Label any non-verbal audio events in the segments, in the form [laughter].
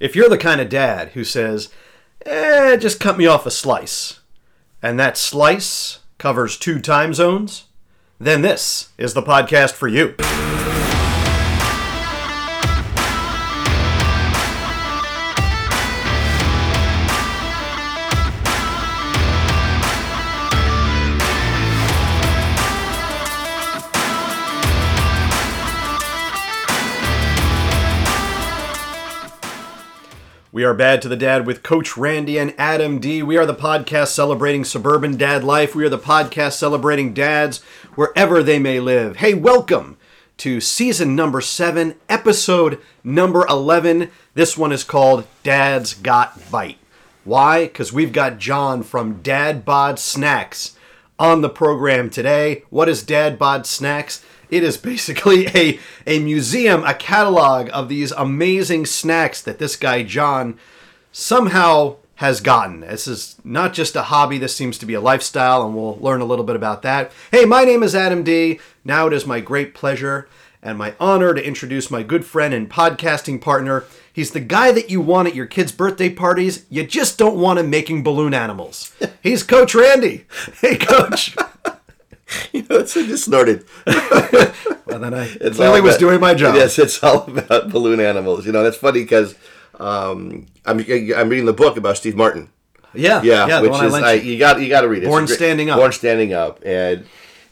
If you're the kind of dad who says, eh, just cut me off a slice, and that slice covers two time zones, then this is the podcast for you. We are Bad to the Dad with Coach Randy and Adam D. We are the podcast celebrating suburban dad life. We are the podcast celebrating dads wherever they may live. Hey, welcome to season number seven, episode number 11. This one is called Dad's Got Bite. Why? Because we've got John from Dad Bod Snacks on the program today. What is Dad Bod Snacks? It is basically [laughs] a, a museum, a catalog of these amazing snacks that this guy, John, somehow has gotten. This is not just a hobby, this seems to be a lifestyle, and we'll learn a little bit about that. Hey, my name is Adam D. Now it is my great pleasure and my honor to introduce my good friend and podcasting partner. He's the guy that you want at your kids' birthday parties. You just don't want him making balloon animals. [laughs] He's Coach Randy. Hey, Coach. [laughs] [laughs] You know, it's I just snorted. [laughs] well, then I [laughs] It's clearly was about- doing my job. Yes, it's all about balloon animals. You know, that's funny because um, I'm I'm reading the book about Steve Martin. Yeah, Yeah, yeah, which I is I, you. you got you got to read it. Born great- Standing Up. Born standing up, and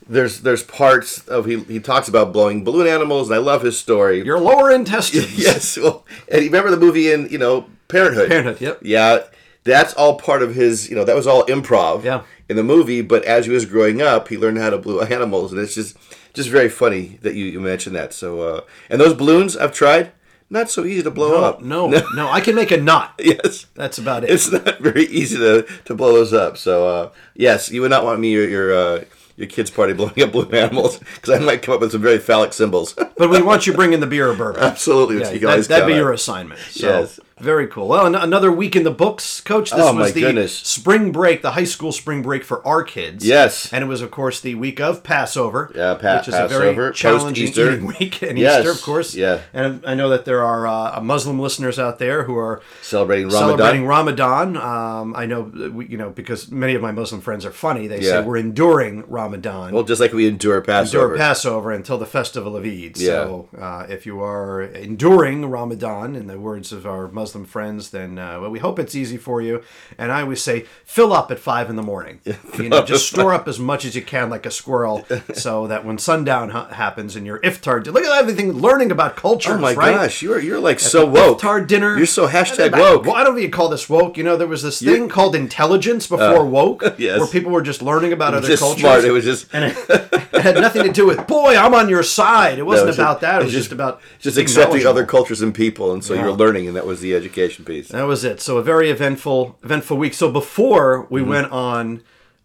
there's there's parts of he he talks about blowing balloon animals, and I love his story. Your lower intestines. yes, well, and you remember the movie in you know Parenthood. Parenthood, yep. Yeah, that's all part of his. You know, that was all improv. Yeah. In the movie, but as he was growing up, he learned how to blow animals, and it's just just very funny that you, you mentioned that. So, uh, and those balloons I've tried, not so easy to blow up. [laughs] No, no, I can make a knot. [laughs] Yes. That's about it. It's not [laughs] very easy to, to blow those up. So, uh, yes, you would not want me your your, uh, your kids' party blowing up balloon animals because I might come up with some very phallic symbols. but we want you bringing the beer or bourbon. Absolutely, Yeah, that, that'd be on. your assignment. So, Yes. Very cool. Well, an- another week in the books, Coach. This Oh, was the goodness. spring break, the high school spring break for our kids. Yes. And it was, of course, the week of Passover. Yeah, Pa- Which is a Passover, very challenging eating [laughs] week. And Yes, Easter, of course. yeah. And I know that there are uh, Muslim listeners out there who are Celebrating Ramadan. celebrating Ramadan. Um, I know, we, you know, because many of my Muslim friends are funny. They say we're enduring Ramadan. Well, just like we endure Passover. endure Passover until the festival of Eid. Yeah. So, uh, if you are enduring Ramadan, in the words of our Muslim friends, then uh, well, we hope it's easy for you. And I always say, fill up at five in the morning. Yeah, you know, just store up as much as you can, like a squirrel, [laughs] so that when sundown ha- happens and your iftar, look at everything, learning about cultures. Oh my right? gosh, you're you're like so woke. Iftar dinner. You're so hashtag I- woke. Well, I don't think you call this woke. You know, there was this thing called intelligence before woke, [laughs] yes. where people were just learning about other just cultures. smart. It was just and it, [laughs] it had nothing to do with boy i'm on your side it wasn't No, it's about just- that it was just, about just accepting other cultures and people, and so Yeah. you're learning, and that was the education piece. that was it so a very eventful eventful week so before we Mm-hmm. went on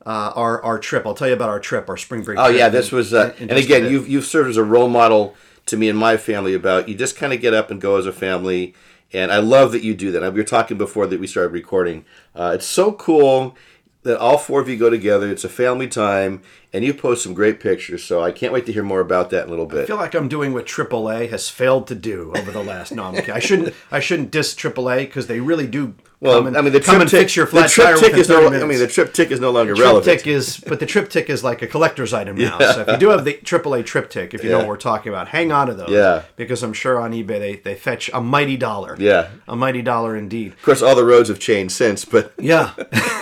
uh, our our trip i'll tell you about our trip our spring break Oh yeah, this was, uh, in and again, you've you've served as a role model to me and my family about you just kind of get up and go as a family, and I love that you do that. We were talking before that we started recording. Uh, it's so cool that all four of you go together. It's a family time, and you post some great pictures. So I can't wait to hear more about that in a little bit. I feel like I'm doing what AAA has failed to do over the last. No, I'm kidding. I shouldn't. I shouldn't diss AAA because they really do. Well, come and, I mean, the come and TripTik, fix your flat the TripTik is no. 30 I mean, the TripTik is no longer relevant. TripTik is, but the TripTik is like a collector's item now. So if you do have the AAA TripTik, if you know what we're talking about, hang on to those. Yeah. Because I'm sure on eBay they, they fetch a mighty dollar. Yeah. A mighty dollar indeed. Of course, all the roads have changed since, but Yeah. [laughs]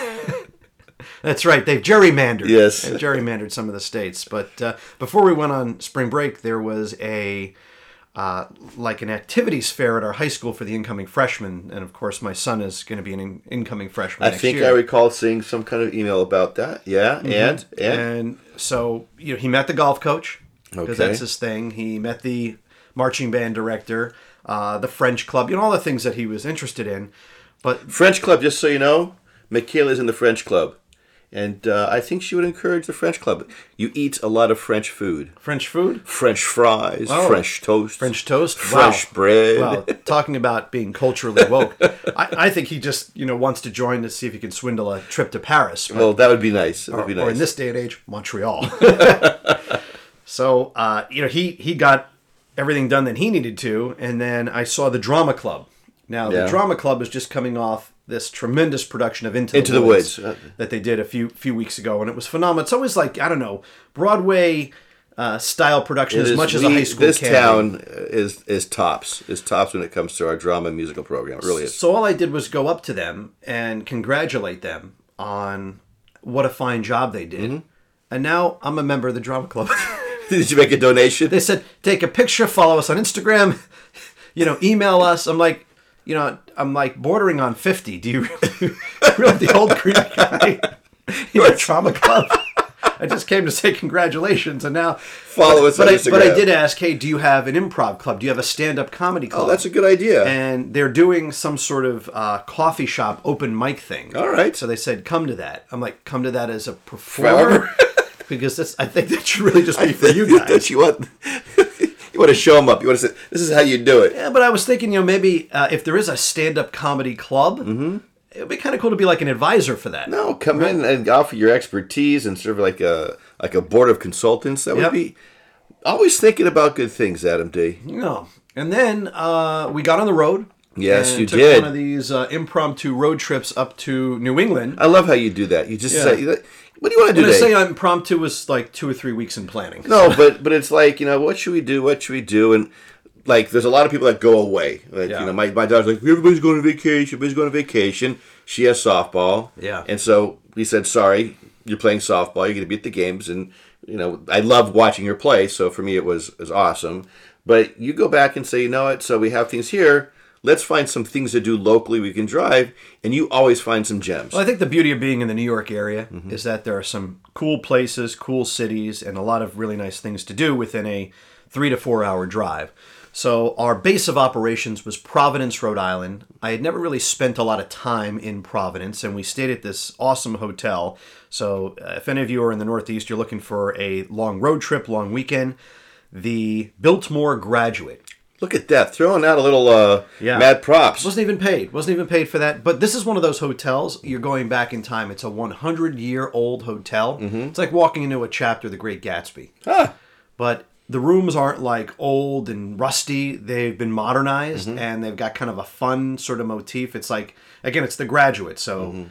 That's right. They've gerrymandered. Yes. They've gerrymandered some of the states. But uh, before we went on spring break, there was a uh, like an activities fair at our high school for the incoming freshmen, and of course, my son is going to be an in- incoming freshman. I next think year. I recall seeing some kind of email about that. Yeah, Mm-hmm. and and And so, you know, he met the golf coach because Okay. that's his thing. He met the marching band director, uh, the French club, you know, all the things that he was interested in. But French club. Just so you know, Michaela's in the French club, and uh, I think she would encourage the French club. You eat a lot of French food, French food, French fries, Oh. French toast, French toast, fresh wow. bread. Well, [laughs] talking about being culturally woke, I, I think he just you know wants to join to see if he can swindle a trip to Paris. But- Well, that would be nice. That would or, be or in this day and age, Montreal. [laughs] [laughs] so uh, you know he he got everything done that he needed to, and then I saw the drama club. Now Yeah. the drama club is just coming off this tremendous production of Into, Into the Woods. Uh, that they did a few few weeks ago, and it was phenomenal. It's always like I don't know Broadway uh, style production It as much as a high school This can town is is tops. Is tops when it comes to our drama musical program. It really is. So all I did was go up to them and congratulate them on what a fine job they did. Mm-hmm. And now I'm a member of the drama club. [laughs] Did you make a donation? they said take a picture, follow us on Instagram, [laughs] you know, email us. I'm like, you know, I'm like bordering on 50. Do you really, [laughs] really the old Greek guy? [laughs] You're a drama club. I just came to say congratulations, and now Follow us But on I, but I did ask, hey, do you have an improv club? Do you have a stand-up comedy club? Oh, that's a good idea. and they're doing some sort of uh, coffee shop open mic thing. All right. So they said, "Come to that." I'm like, "Come to that as a performer," [laughs] because this, I think that should really just be for you guys. Don't you want? You want to show them up. You want to say, "This is how you do it." Yeah, but I was thinking, you know, maybe uh, if there is a stand-up comedy club, it would be kind of cool to be like an advisor for that. Mm-hmm. No, come in and offer your expertise and serve like a like a board of consultants. That would be always thinking about good things, Adam D. No. And then uh, we got on the road. Yes, you did. One of these uh, impromptu road trips up to New England. I love how you do that. You just Yeah. say, "What do you want to do today?" say impromptu was like two or three weeks in planning. No, but but it's like you know what should we do? What should we do? And like there's a lot of people that go away. Like Yeah. you know, my my daughter's like everybody's going on vacation. Everybody's going on vacation. She has softball. Yeah. And so we said, sorry, you're playing softball. You're going to be at the games, and you know I love watching her play. So for me, it was it was awesome. But you go back and say, you know what? So we have things here. Let's find some things to do locally. We can drive, and you always find some gems. Well, I think the beauty of being in the New York area Mm-hmm. is that there are some cool places, cool cities, and a lot of really nice things to do within a three to four hour drive. So our base of operations was Providence, Rhode Island. I had never really spent a lot of time in Providence, and we stayed at this awesome hotel. So uh, if any of you are in the Northeast, you're looking for a long road trip, long weekend, the Biltmore Graduate. Look at that, throwing out a little uh, Yeah. mad props. Wasn't even paid. Wasn't even paid for that. But this is one of those hotels. You're going back in time. It's a 100 year old hotel. Mm-hmm. It's like walking into a chapter of The Great Gatsby. But the rooms aren't like old and rusty. They've been modernized mm-hmm. and they've got kind of a fun sort of motif. It's like again, it's The Graduate, so mm-hmm.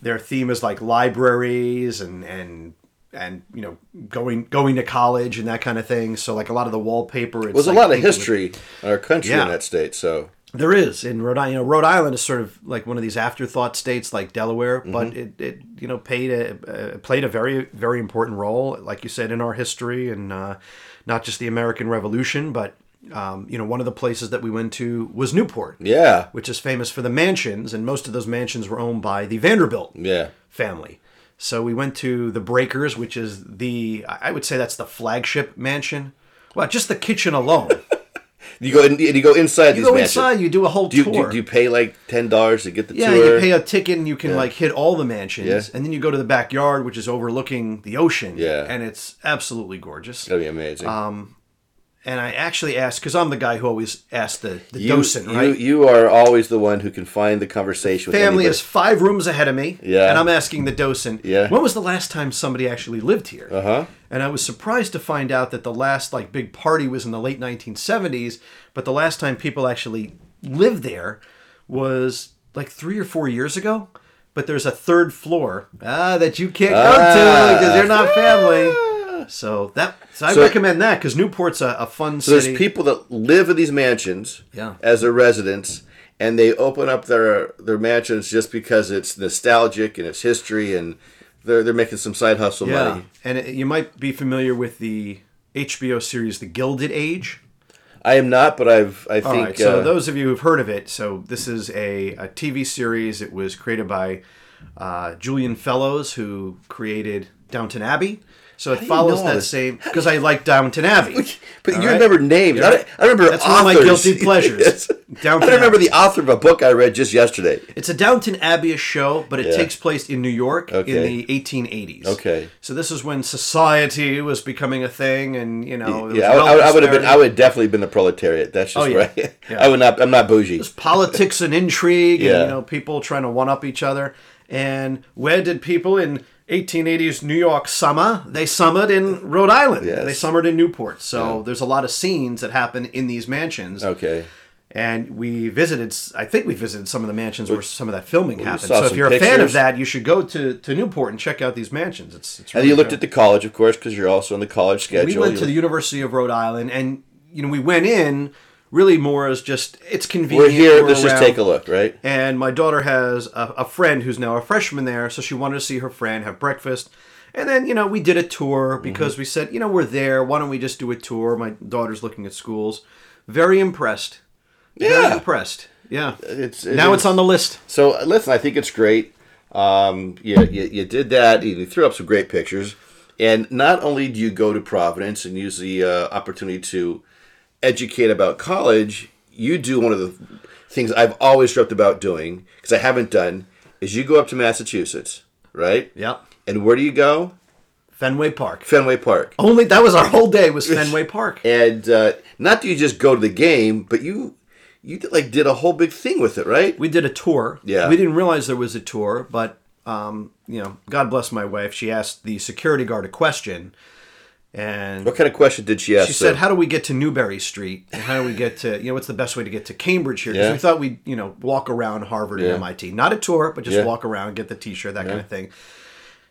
their theme is like libraries and and and you know going going to college and that kind of thing. So like a lot of the wallpaper. It's There's like a lot of with- history in our country Yeah. in that state. So there is in Rhode Island. You know, Rhode Island is sort of like one of these afterthought states, like Delaware, but it, it you know paid a uh, played a very very important role, like you said, in our history and uh, not just the American Revolution, but um, you know one of the places that we went to was Newport, yeah, which is famous for the mansions, and most of those mansions were owned by the Vanderbilt yeah. family. So we went to the Breakers, which is the I would say that's the flagship mansion. Well, just the kitchen alone. [laughs] You go in, and you go inside You these go mansions. inside, you do a whole Do you, tour. do, you pay like ten dollars to get the tour? Yeah, tour? you pay a ticket and you can like hit all the mansions, Yeah. and then you go to the backyard, which is overlooking the ocean. Yeah. and it's absolutely gorgeous. That'd be amazing. Um, And I actually asked because I'm the guy who always asks the, the you, docent, right? you are always the one who can find the conversation with Family anybody. is five rooms ahead of me, Yeah. and I'm asking the docent, Yeah. when was the last time somebody actually lived here? Uh-huh. And I was surprised to find out that the last like big party was in the late 1970s, but the last time people actually lived there was like three or four years ago. But there's a third floor ah, that you can't go Ah. to because you're not family. So that so I So- recommend that because Newport's a, a fun So city. there's people that live in these mansions Yeah. as their residents, and they open up their their mansions just because it's nostalgic and it's history, and they're they're making some side hustle yeah, money. and it, you might be familiar with the HBO series The Gilded Age. I am not, but I've I All think right, so uh, those of you who've heard of it, so this is a, a TV series. It was created by uh, Julian Fellowes, who created Downton Abbey. So it you follows know that this? same because I like Downton Abbey. [laughs] But All you right? remember names. You're I. I remember That's one of my guilty [laughs] pleasures. Yes. Downton I remember Abbey. the author of a book I read just yesterday. It's a Downton Abbey show, but it Yeah. takes place in New York in the 1880s. Okay. So this is when society was becoming a thing, and you know, Yeah, I, was I, would- I would have been. I would definitely been the proletariat. That's just Oh, yeah. right. [laughs] Yeah. I would not. I'm not bougie. politics and intrigue and you know people trying to one up each other and where did people in 1880s New York summer they summered in Rhode Island Yes. they summered in Newport so there's a lot of scenes that happen in these mansions Okay. And we visited, I think we visited some of the mansions where some of that filming happened. So if you're a fan of that, you should go to, to Newport and check out these mansions. It's, it's And you looked at the college, of course, because you're also in the college schedule. We went You- to the University of Rhode Island, and you know we went in really more as just it's convenient. We're here. we're Let's just take a look, right? And my daughter has a, a friend who's now a freshman there, so she wanted to see her friend, have breakfast. And then, you know, we did a tour because we said, you know, we're there. Why don't we just do a tour? My daughter's looking at schools. Very impressed. Very Yeah. impressed. Yeah. It's it now is- it's on the list. So listen, I think it's great. Um, you, you, you did that. You threw up some great pictures, and not only do you go to Providence and use the uh, opportunity to educate about college, you do one of the things I've always dreamt about doing because I haven't done. Is you go up to Massachusetts, right? Yep. And where do you go? Fenway Park. Fenway Park. Only that was our whole day was [laughs] Fenway Park. And uh, not do you just go to the game, but you you did, like did a whole big thing with it, right? we did a tour. Yeah. We didn't realize there was a tour, but um, you know, God bless my wife. She asked the security guard a question, and What kind of question did she ask? she said? "How do we get to Newbury Street? And how do we get to you know what's the best way to get to Cambridge here?" Because Yeah. we thought we'd you know walk around Harvard Yeah. and MIT, not a tour, but just Yeah. walk around, get the T-shirt, that kind of thing.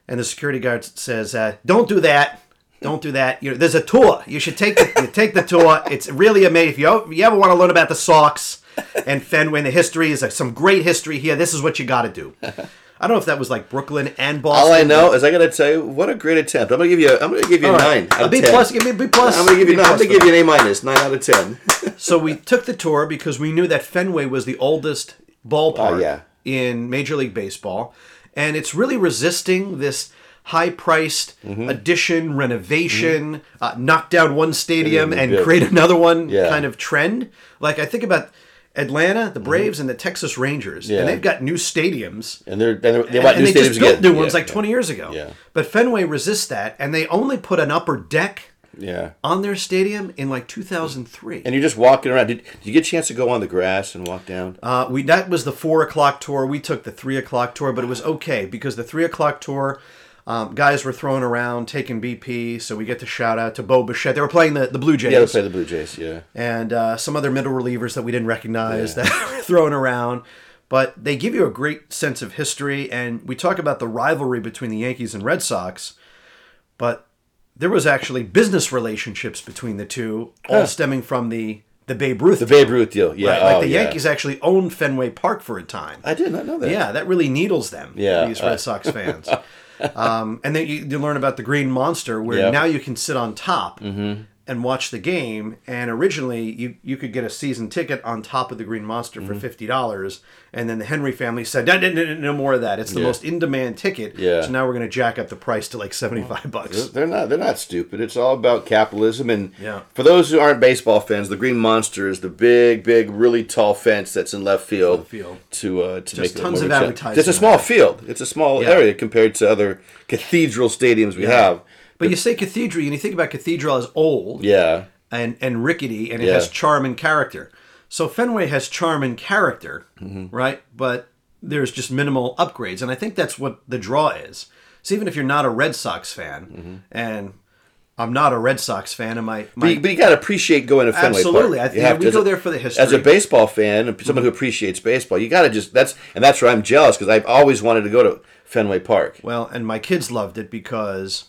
And the security guard says, uh, "Don't do that." Don't do that. You know, there's a tour. You should take the take the tour. It's really amazing. If you, if you ever want to learn about the Sox and Fenway and the history, is like some great history here. This is what you got to do. I don't know if that was like Brooklyn and Boston. All I know is I got to tell you, what a great attempt. I'm gonna give you. A, I'm gonna give you a right. nine. out A B 10. plus. Give me a B plus. I'm gonna give you. No, I'm gonna give you an A minus. Nine out of ten. [laughs] So we took the tour because we knew that Fenway was the oldest ballpark Oh, yeah. in Major League Baseball, and it's really resisting this high-priced Mm-hmm. addition, renovation, uh, knock down one stadium And and create another one Yeah. kind of trend. Like I think about Atlanta, the Braves, and the Texas Rangers, Mm-hmm. Yeah. and they've got new stadiums. And they're, and they're they And, want and new they stadiums just built again. new ones Yeah, like 20 years ago. Yeah. But Fenway resists that, and they only put an upper deck Yeah. on their stadium in like 2003. And you're just walking around. Did, did you get a chance to go on the grass and walk down? Uh, we that was the four o'clock tour. We took the three o'clock tour, but it was okay because the three o'clock tour, um, guys were throwing around, taking BP. So we get to shout out to Bo Bichette. They were playing the, the Blue Jays yeah, to play the Blue Jays. Yeah. and uh, some other middle relievers that we didn't recognize that [laughs] were thrown around. But they give you a great sense of history, and we talk about the rivalry between the Yankees and Red Sox, but there was actually business relationships between the two, all Huh. stemming from the the Babe Ruth. The Babe Ruth deal. Yeah. Right, like oh, the yeah. Yankees actually owned Fenway Park for a time. I did not know that. Yeah, that really needles them. Yeah, these uh, Red Sox fans. [laughs] [laughs] um, and then you, you learn about the Green Monster, where Yep. Mm-hmm. now you can sit on top and watch the game. And originally, you you could get a season ticket on top of the Green Monster Mm-hmm. for fifty dollars. And then the Henry family said, no, no, no, no, more of that. It's the Yeah. most in demand ticket. Yeah. So now we're going to jack up the price to like seventy five bucks. They're not. They're not stupid. It's all about capitalism. And Yeah. for those who aren't baseball fans, the Green Monster is the big, big, really tall fence that's in left field. Left field. To uh, to make it tons more of a- advertising It's a small field. It's a small Yeah. area compared to other cathedral stadiums we have. But you say cathedral, and you think about cathedral as old. Yeah. and and rickety, and it Yeah. has charm and character. So Fenway has charm and character, Mm-hmm. right? But there's just minimal upgrades, and I think that's what the draw is. So even if you're not a Red Sox fan, Mm-hmm. and I'm not a Red Sox fan, and my, But you, but you got to appreciate going to Fenway absolutely, Park. Think have we to- go there for the history. As a baseball fan and someone who appreciates baseball, you got to just that's and that's where I'm jealous because I've always wanted to go to Fenway Park. well, and my kids loved it because.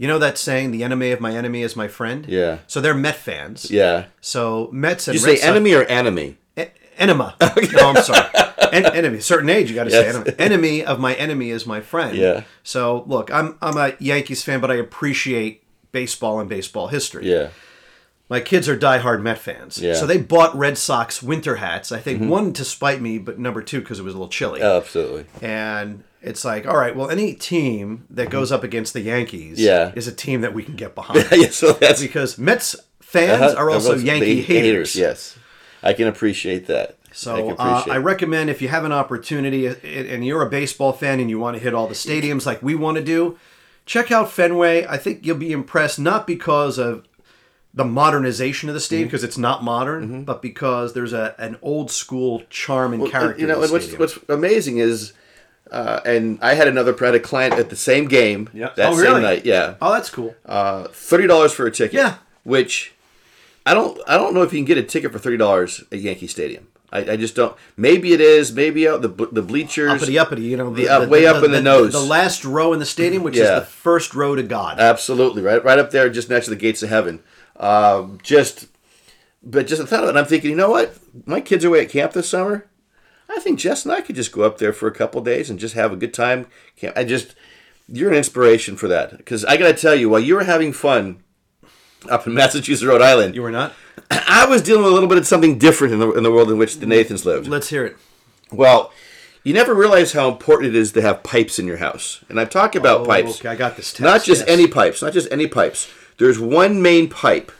You know that saying, "The enemy of my enemy is my friend." Yeah. So they're Met fans. Yeah. So Mets and You Red say Sox- enemy or enemy? E- enema. [laughs] No, I'm sorry. En- enemy. Certain age, you got to Yes. say enemy. Enemy of my enemy is my friend. Yeah. So look, I'm I'm a Yankees fan, but I appreciate baseball and baseball history. Yeah. My kids are diehard Met fans. Yeah. Mm-hmm. So they bought Red Sox winter hats. I think one to spite me, but number two because it was a little chilly. Oh, absolutely. And it's like, all right, well, any team that goes up against the Yankees Yeah. is a team that we can get [laughs] behind. yeah. So that's because Mets fans Uh-huh. are also Yankee the haters. Yes, I can appreciate that. I So can uh, I recommend if you have an opportunity and you're a baseball fan and you want to hit all the stadiums like we want to do, check out Fenway. I think you'll be impressed not because of the modernization of the stadium Mm-hmm. because it's not modern, but because there's a an old school charm and Well, character. You know, and what's what's amazing is, uh, and I had another I had a client at the same game Yeah. that Oh, same really? night. Yeah, oh, that's cool. uh, thirty dollars for a ticket. Yeah. which I don't I don't know if you can get a ticket for thirty dollars at Yankee Stadium. I, I just don't. Maybe it is. Maybe out the the bleachers. Uppity uppity, you know, the, up- way up in the nose. The last row in the stadium, which is the first row to God. Absolutely right, right up there, just next to the gates of heaven. Um, just, but just I thought of it, and I'm thinking, you know what? My kids are away at camp this summer. I think Jess and I could just go up there for a couple days and just have a good time. Camp. I just, you're an inspiration for that because I got to tell you, while you were having fun up in [laughs] Massachusetts, Rhode Island, you were not. [clears throat] I was dealing with a little bit of something different in the in the world in which the Nathans lived. Let's hear it. Well, you never realize how important it is to have pipes in your house, and I've talked about Oh, pipes. okay, I got this text, Not just yes. any pipes, not just any pipes. There's one main pipe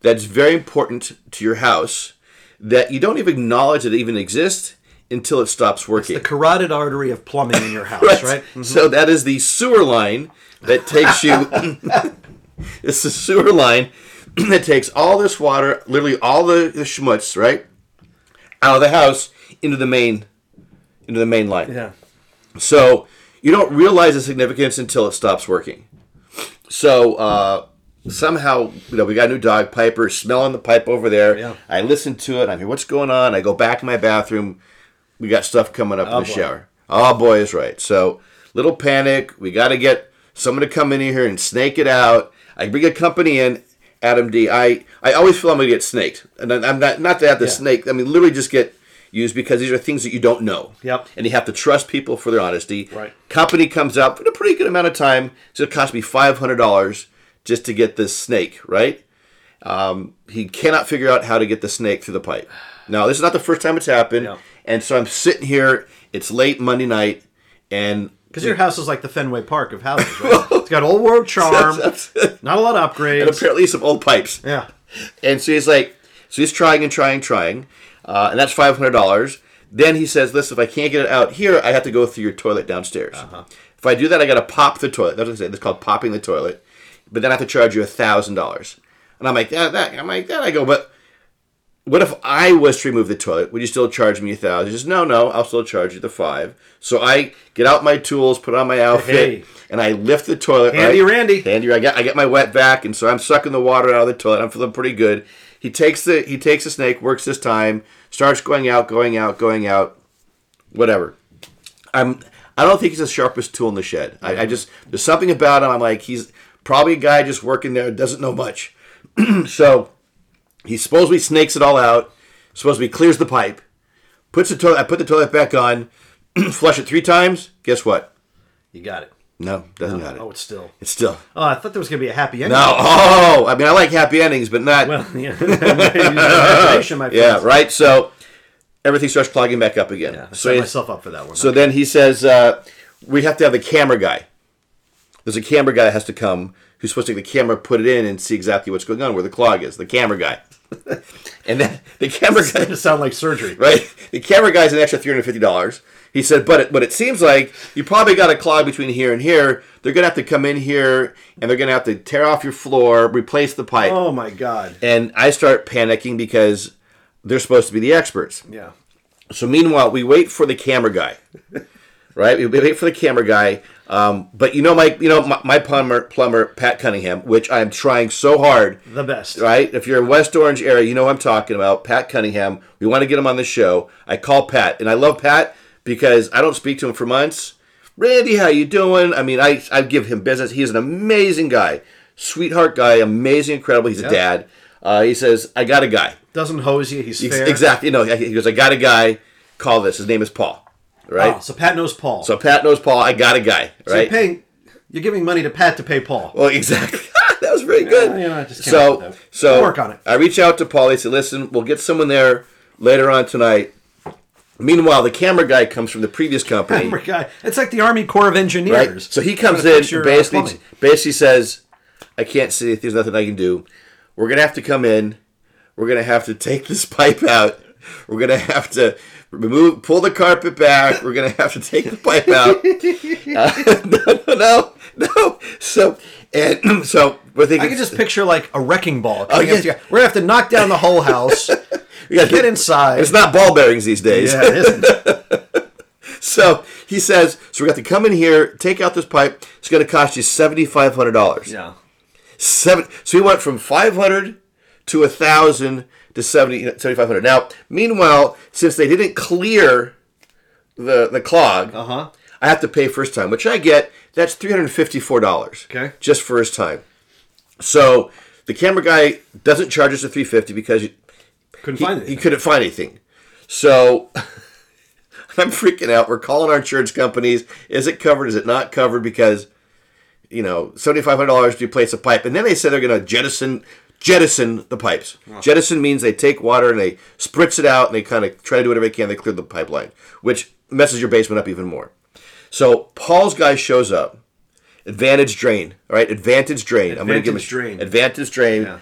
that's very important to your house that you don't even acknowledge that it even exists until it stops working. The carotid artery of plumbing in your [laughs] house, right? So that is the sewer line that takes you. [laughs] it's the sewer line [clears throat] that takes all this water, literally all the, the schmutz, right, out of the house into the main, into the main line. Yeah. So you don't realize the significance until it stops working. So uh, somehow, you know, we got a new dog, Piper, smelling the pipe over there. Yeah. I listen to it. I hear what's going on. I go back in my bathroom. We got stuff coming up oh, in the boy. shower. Oh boy, is right. So little panic. We got to get someone to come in here and snake it out. I bring a company in. Adam D. I, I always feel I'm gonna get snaked, and I'm not not to have the Yeah. snake. I mean, literally just get used because these are things that you don't know. Yep. And you have to trust people for their honesty. Right. Company comes up in a pretty good amount of time. So it cost me five hundred dollars just to get this snake. Right. Um, he cannot figure out how to get the snake through the pipe. Now this is not the first time it's happened. Yeah. And so I'm sitting here. It's late Monday night, and Because your house is like the Fenway Park of houses, right? [laughs] it's got old world charm, not a lot of upgrades. and apparently some old pipes. yeah. And so he's like, so he's trying and trying, trying, uh, and that's five hundred dollars. Then he says, "Listen, if I can't get it out here, I have to go through your toilet downstairs. If I do that, I got to pop the toilet. That's what I say. It's called popping the toilet. But then I have to charge you a thousand dollars." And I'm like, "That, that." I'm like, "That." I go, but what if I was to remove the toilet? Would you still charge me a thousand? He says, "No, no, I'll still charge you the five. So I get out my tools, put on my outfit, Hey. and I lift the toilet. Handy right? Randy. Handy, I get I get my wet vac, and so I'm sucking the water out of the toilet. I'm feeling pretty good. He takes the he takes the snake, works this time, starts going out, going out, going out, whatever. I'm I don't think he's the sharpest tool in the shed. I, I mm-hmm. just there's something about him. I'm like he's probably a guy just working there, doesn't know much. [clears throat] so he supposedly snakes it all out. Supposedly clears the pipe, puts the toilet. I put the toilet back on, [clears throat] flush it three times. Guess what? You got it. No, doesn't got it. Oh, it's still. It's still Oh, I thought there was going to be a happy ending. no. Oh, I mean, I like happy endings, but not. Well, yeah. Use [laughs] your [laughs] imagination, my yeah, right. So everything starts clogging back up again. I so set myself up for that one. so then he says, uh, we have to have the camera guy. There's a camera guy that has to come who's supposed to take the camera, put it in, and see exactly what's going on, where the clog is. The camera guy. [laughs] and then the camera guy, it sound like surgery. [laughs] right? The camera guy's an extra three hundred fifty dollars. He said, but it, but it seems like you probably got a clog between here and here. They're gonna have to come in here and they're gonna have to tear off your floor, replace the pipe. Oh my God. And I start panicking because they're supposed to be the experts. Yeah. So meanwhile, we wait for the camera guy, [laughs] right? We wait for the camera guy. Um, but you know my, you know my, my plumber, plumber Pat Cunningham, which I'm trying so hard, The best. right? If you're in West Orange area, you know who I'm talking about. Pat Cunningham. We want to get him on the show. I call Pat, and I love Pat because I don't speak to him for months. Randy, how you doing? I mean, I I give him business. He's an amazing guy, sweetheart guy, amazing, incredible. He's a dad. Uh, he says, I got a guy. Doesn't hose you. He's Ex- fair. Exactly. No, he goes, I got a guy. Call this. His name is Paul. Right. Oh, so Pat knows Paul. So Pat knows Paul. I got a guy. So you're Right. paying. You're giving money to Pat to pay Paul. well, exactly. [laughs] that was very good. Yeah, you know, I so, up with that. so We'll work on it. I reach out to Paul. He said, "Listen, we'll get someone there later on tonight." Meanwhile, the camera guy comes from the previous company. Camera guy. It's like the Army Corps of right? Engineers. So he comes in uh, basically, basically says, "I can't see there's nothing I can do. We're gonna have to come in. We're gonna have to take this [laughs] pipe out. We're gonna have to remove, pull the carpet back. We're gonna have to take the pipe out. [laughs] Uh, [laughs] no, no, no. So and [clears throat] so we're thinking. I can just picture like a wrecking ball. Oh, yeah. We're gonna have to knock down the whole house. [laughs] we gotta get inside. It's not ball bearings these days. yeah, it isn't. So he says, so we got to come in here, take out this pipe. It's going to cost you seventy five hundred dollars. Yeah. Seven. So we went from five hundred to a thousand to 70, 7,500. Now, meanwhile, since they didn't clear the the clog, Uh huh. I have to pay first time, which I get. That's three hundred fifty four dollars. Okay. Just first time. So the camera guy doesn't charge us a three fifty because he, Couldn't he, find he anything. couldn't find anything. So [laughs] I'm freaking out. We're calling our insurance companies. Is it covered? Is it not covered? Because you know, seventy five hundred dollars to replace a pipe, and then they said they're going to jettison jettison the pipes. Jettison means they take water and they spritz it out and they kind of try to do whatever they can. They clear the pipeline, which messes your basement up even more. So Paul's guy shows up. Advantage drain, all right? Advantage drain. I'm going to give him Advantage drain. Advantage drain. Yeah.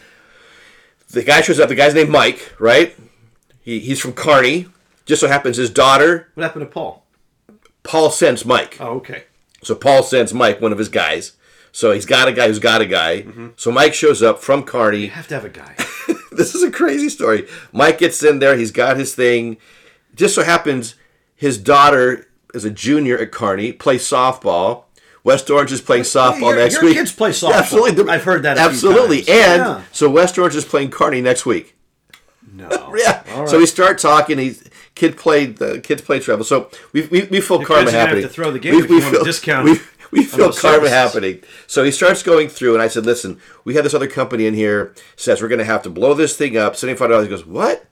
The guy shows up. The guy's named Mike, right? He, he's from Kearny. Just so happens his daughter, What happened to Paul? Paul sends Mike. Oh, okay. So Paul sends Mike, one of his guys. So he's got a guy who's got a guy. Mm-hmm. So Mike shows up from Kearny. You have to have a guy. [laughs] this is a crazy story. Mike gets in there. He's got his thing. Just so happens his daughter is a junior at Kearny, plays softball. West Orange is playing softball your- next your week. kids play [laughs] softball. Absolutely. I've heard that a few Absolutely. And Yeah. so West Orange is playing Kearny next week. No. [laughs] Yeah. All right. So we start talking. He's kid played the kids play travel. So we we, we feel karma kids are gonna have happening. to throw the game you want a discount [laughs] We, feel karma happening. So he starts going through, and I said, "Listen, we have this other company in here says we're going to have to blow this thing up, seventy five dollars." He goes, "What?"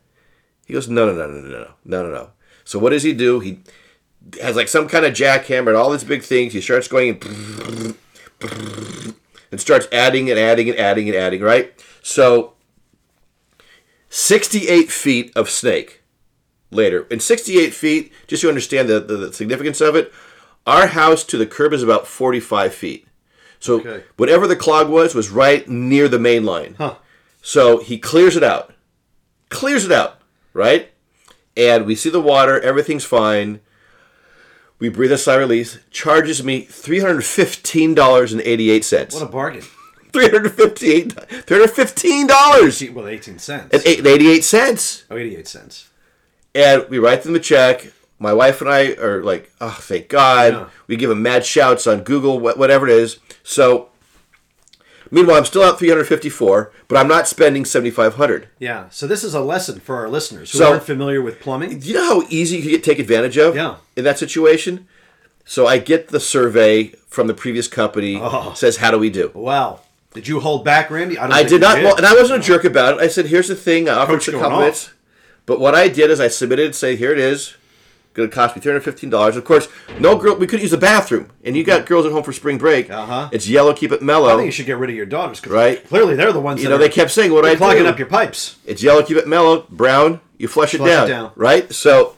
He goes, "No, no, no, no, no, no, no, no, no." So what does he do? He has like some kind of jackhammer and all these big things. He starts going and, [laughs] and starts adding and adding and adding and adding. Right. So 68 feet of snake later. And 68 feet, just so you understand the, the, the significance of it, our house to the curb is about 45 feet. So Okay. whatever the clog was, was right near the main line. Huh. So he clears it out. Clears it out, right? And we see the water, everything's fine. We breathe a sigh of relief. Charges me $315.88. What a bargain. 358 $315 Well, 18 cents. and eight- 88 cents. Oh, 88 cents. And we write them a check. My wife and I are like, oh, thank God. Yeah. We give them mad shouts on Google, whatever it is. So, meanwhile, I'm still out 354, but I'm not spending 7,500. Yeah. So this is a lesson for our listeners who So- aren't familiar with plumbing. Do you know how easy you can get take advantage of Yeah. in that situation? So I get the survey from the previous company. Oh. Says, how do we do? Wow. Did you hold back, Randy? don't I did not, well, and I wasn't a jerk about it. I said, "Here's the thing." I offered Coach some compliments, but what I did is I submitted, say, "Here it is." Going to cost me three hundred fifteen dollars. Of course, no girl. We could use the bathroom, and you got girls at home for spring break. Uh-huh. It's yellow. Keep it mellow. I think you should get rid of your daughters because Right. clearly they're the ones You know, they kept saying, "What I clogging do?" up your pipes. It's yellow. Keep it mellow. Brown. You flush it, Flush it down, down. Right. So,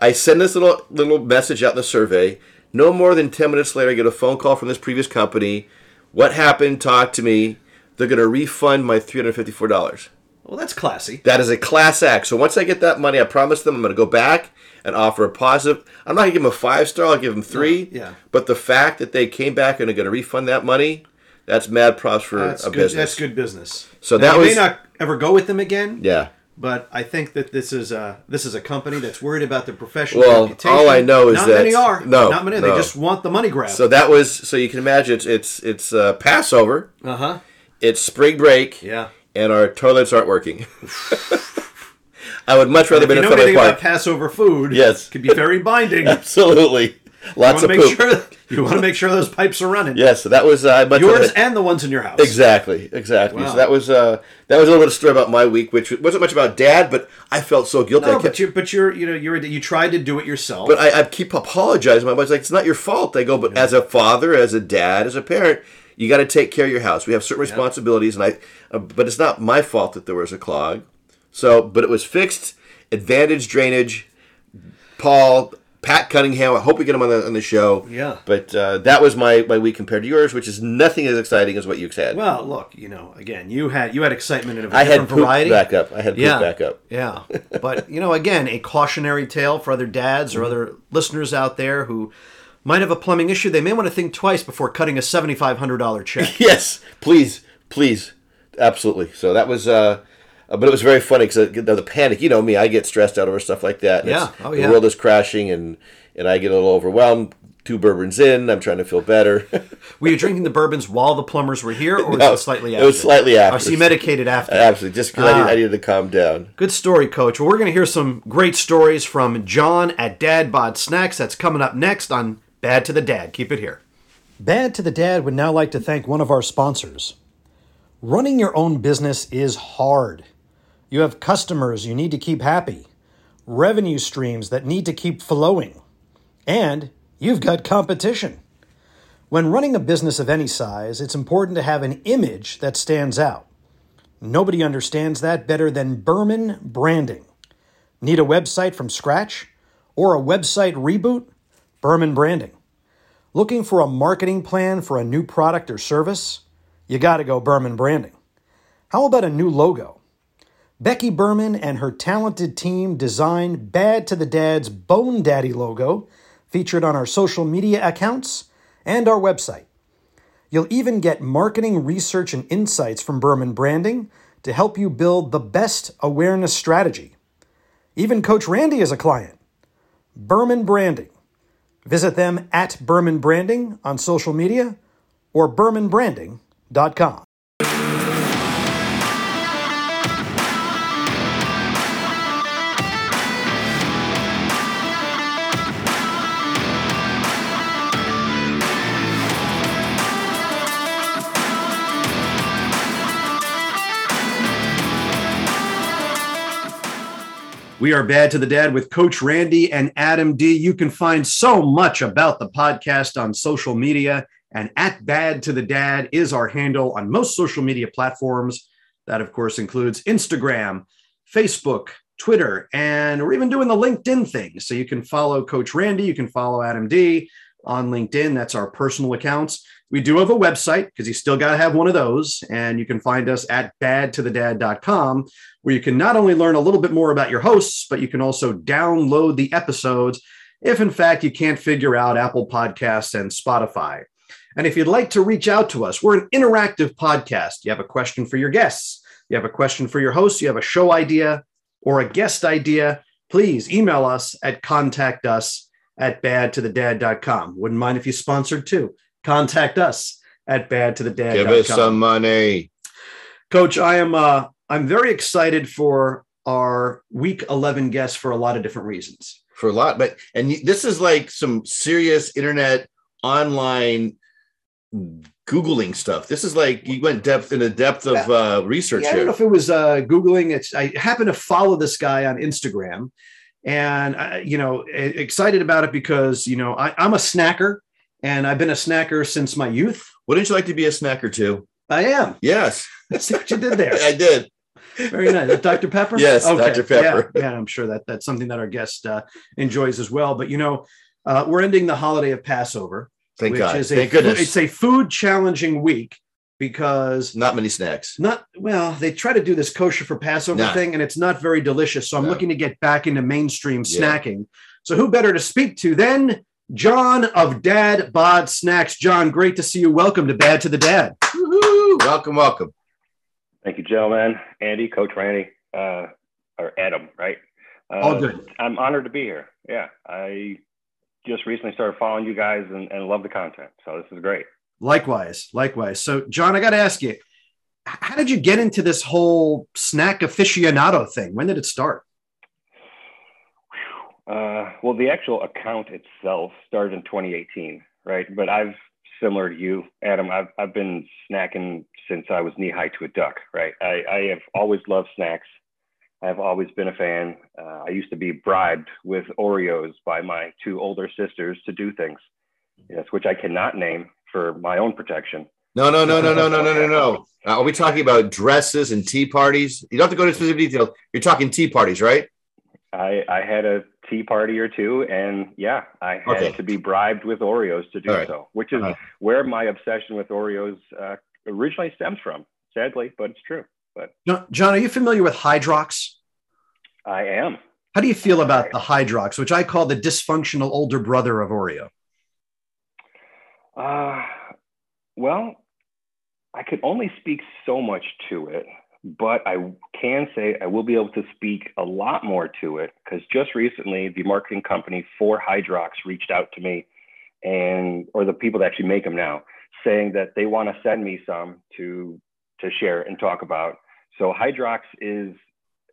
I send this little little message out in the survey. No more than ten minutes later, I get a phone call from this previous company. What happened? Talk to me. They're going to refund my three hundred fifty four dollars. Well, that's classy. That is a class act. So once I get that money, I promise them I'm going to go back and offer a positive. I'm not going to give them a five star. I'll give them three. yeah. But the fact that they came back and are going to refund that money, that's mad props for That's a good. business. That's good business. So Now, that was- may not ever go with them again. Yeah. But I think that this is a this is a company that's worried about their professional Well, reputation. all I know is not that- many are. no, not many. no. They just want the money grab. So that was so you can imagine it's it's it's uh, Passover, uh huh. it's spring break, Yeah. and our toilets aren't working. [laughs] I would much rather be in a know anything about Passover food, Yes. can be very binding. [laughs] Absolutely, lots of poop. sure you want to make sure those pipes are running. Yes, so that was uh, much Yours and the ones in your house. Exactly, exactly. Wow. So that was uh, that was a little bit of story about my week, which wasn't much about Dad, but I felt so guilty. No, but you but you're you know you're you tried to do it yourself. but I, I keep apologizing. My wife's like, "It's not your fault." I go, "But as a father, as a dad, as a parent, you got to take care of your house. We have certain responsibilities, and I, uh, but it's not my fault that there was a clog. So, but it was fixed. Advantage drainage. Paul, Pat Cunningham. I hope we get him on the on the show. Yeah. But uh, that was my my week compared to yours, which is nothing as exciting as what you had. well, look, you know, again, you had you had excitement of a I had different poop variety. back up. I had poop yeah, back up. yeah. But you know, again, a cautionary tale for other dads or other listeners out there who might have a plumbing issue. They may want to think twice before cutting a seventy five hundred dollar check. [laughs] Yes, please, please, absolutely. So that was, uh, uh, but it was very funny because the, the panic. You know me, I get stressed out over stuff like that. Yeah. it's- Oh, The world is crashing, and and I get a little overwhelmed. two bourbons in. I'm trying to feel better. [laughs] Were you drinking the bourbons while the plumbers were here, or was it slightly after? it was slightly after. Oh, so you medicated after. Absolutely, just because I, Ah. needed, I needed to calm down. Good story, Coach. Well, we're going to hear some great stories from John at Dad Bod Snacks. That's coming up next on Bad to the Dad. Keep it here. Bad to the Dad would now like to thank one of our sponsors. Running your own business is hard. You have customers you need to keep happy, revenue streams that need to keep flowing, and you've got competition. When running a business of any size, it's important to have an image that stands out. Nobody understands that better than Berman Branding. Need a website from scratch or a website reboot? Berman Branding. Looking for a marketing plan for a new product or service? You got to go Berman Branding. How about a new logo? Becky Berman and her talented team designed Bad to the Dad's Bone Daddy logo, featured on our social media accounts and our website. You'll even get marketing research and insights from Berman Branding to help you build the best awareness strategy. Even Coach Randy is a client. Berman Branding. Visit them at Berman Branding on social media or bermanbranding.com. We are Bad to the Dad with Coach Randy and Adam D. You can find so much about the podcast on social media, and at Bad to the Dad is our handle on most social media platforms. That, of course, includes Instagram, Facebook, Twitter, and we're even doing the LinkedIn thing. So you can follow Coach Randy, you can follow Adam D on LinkedIn. That's our personal accounts. We do have a website because you still got to have one of those. And you can find us at badtothedad.com, where you can not only learn a little bit more about your hosts, but you can also download the episodes if, in fact, you can't figure out Apple Podcasts and Spotify. And if you'd like to reach out to us, we're an interactive podcast. You have a question for your guests, you have a question for your hosts, you have a show idea or a guest idea, please email us at contact us at badtothedad.com. Wouldn't mind if you sponsored too. Contact us at badtothedad.com. Give us some money. Coach, I am uh, I'm very excited for our week 11 guests for a lot of different reasons. for a lot but and this is like some serious internet online googling stuff this is like you went depth in the depth of uh research Yeah, I don't know if it was uh, Googling. It's I happen to follow this guy on Instagram, and I, you know, excited about it because you know I, I'm a snacker, and I've been a snacker since my youth. wouldn't you like to be a snacker too I am. yes See what you did there. [laughs] i did Very nice. Dr. Pepper? Yes, Dr. Pepper. Yeah, yeah, I'm sure that that's something that our guest uh, enjoys as well. But, you know, uh, we're ending the holiday of Passover, thank which god is a thank goodness it's a food challenging week because not many snacks not well, they try to do this kosher for Passover Nah. thing and it's not very delicious. So I'm No. looking to get back into mainstream Yeah. snacking. So who better to speak to than John of Dad Bod Snacks? John, great to see you. Welcome to Bad to the Dad. Woo-hoo. welcome welcome Thank you, gentlemen. Andy, Coach Randy, uh, or Adam, right? Uh, All good. I'm honored to be here. Yeah, I just recently started following you guys and, and love the content. So this is great. Likewise, likewise. So, John, I got to ask you, how did you get into this whole snack aficionado thing? When did it start? Uh, well, the actual account itself started in 2018, right? But I've similar to you, Adam. I've I've been snacking since I was knee high to a duck, right? I, I have always loved snacks. I've always been a fan. Uh, I used to be bribed with Oreos by my two older sisters to do things, yes, which I cannot name for my own protection. no no no no no no no no no [laughs] Uh, are we talking about dresses and tea parties you don't have to go into specific details you're talking tea parties right I, I had a tea party or two, and yeah, I had Okay. to be bribed with Oreos to do right. so, which is right. where my obsession with Oreos uh, originally stems from, sadly, but it's true. But John, John, are you familiar with Hydrox? I am. How do you feel about the Hydrox, which I call the dysfunctional older brother of Oreo? Uh, well, I could only speak so much to it, but I can say I will be able to speak a lot more to it because just recently the marketing company for Hydrox reached out to me and or the people that actually make them now, saying that they want to send me some to to share and talk about. So Hydrox is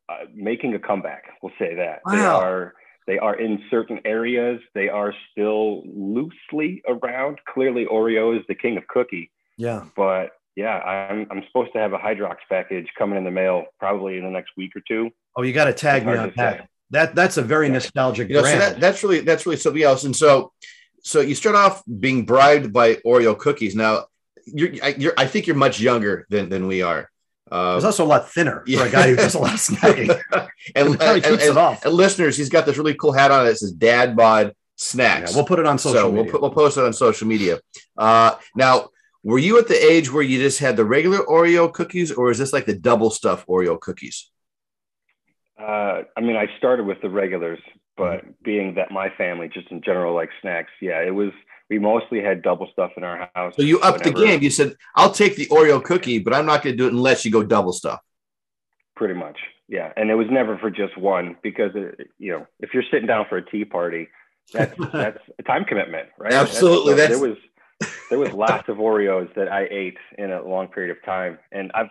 uh, making a comeback. We'll say that wow. they are they are in certain areas. They are still loosely around. Clearly, Oreo is the king of cookie. Yeah. But yeah, I'm I'm supposed to have a Hydrox package coming in the mail probably in the next week or two. Oh, you got to tag me on that. That that's a very nostalgic you know, brand. So that, that's really that's really something else. And so so you start off being bribed by Oreo cookies. Now you're, you're I think you're much younger than than we are. Uh, he's also a lot thinner yeah. for a guy who does a lot of snacking. and, [laughs] and, and, and, and, listeners, he's got this really cool hat on that says Dad Bod Snacks. Yeah, we'll put it on social so media. We'll, put, we'll post it on social media. Uh, now, were you at the age where you just had the regular Oreo cookies, or is this like the double stuf Oreo cookies? Uh, I mean, I started with the regulars, but mm-hmm. being that my family, just in general, like snacks, yeah, it was we mostly had double stuf in our house. So you upped whenever. the game. You said, "I'll take the Oreo cookie, but I'm not going to do it unless you go double stuf." Pretty much, yeah. And it was never for just one because it, you know, if you're sitting down for a tea party, that's [laughs] that's a time commitment, right? Absolutely. That's, that's, there was there was lots of Oreos that I ate in a long period of time, and I've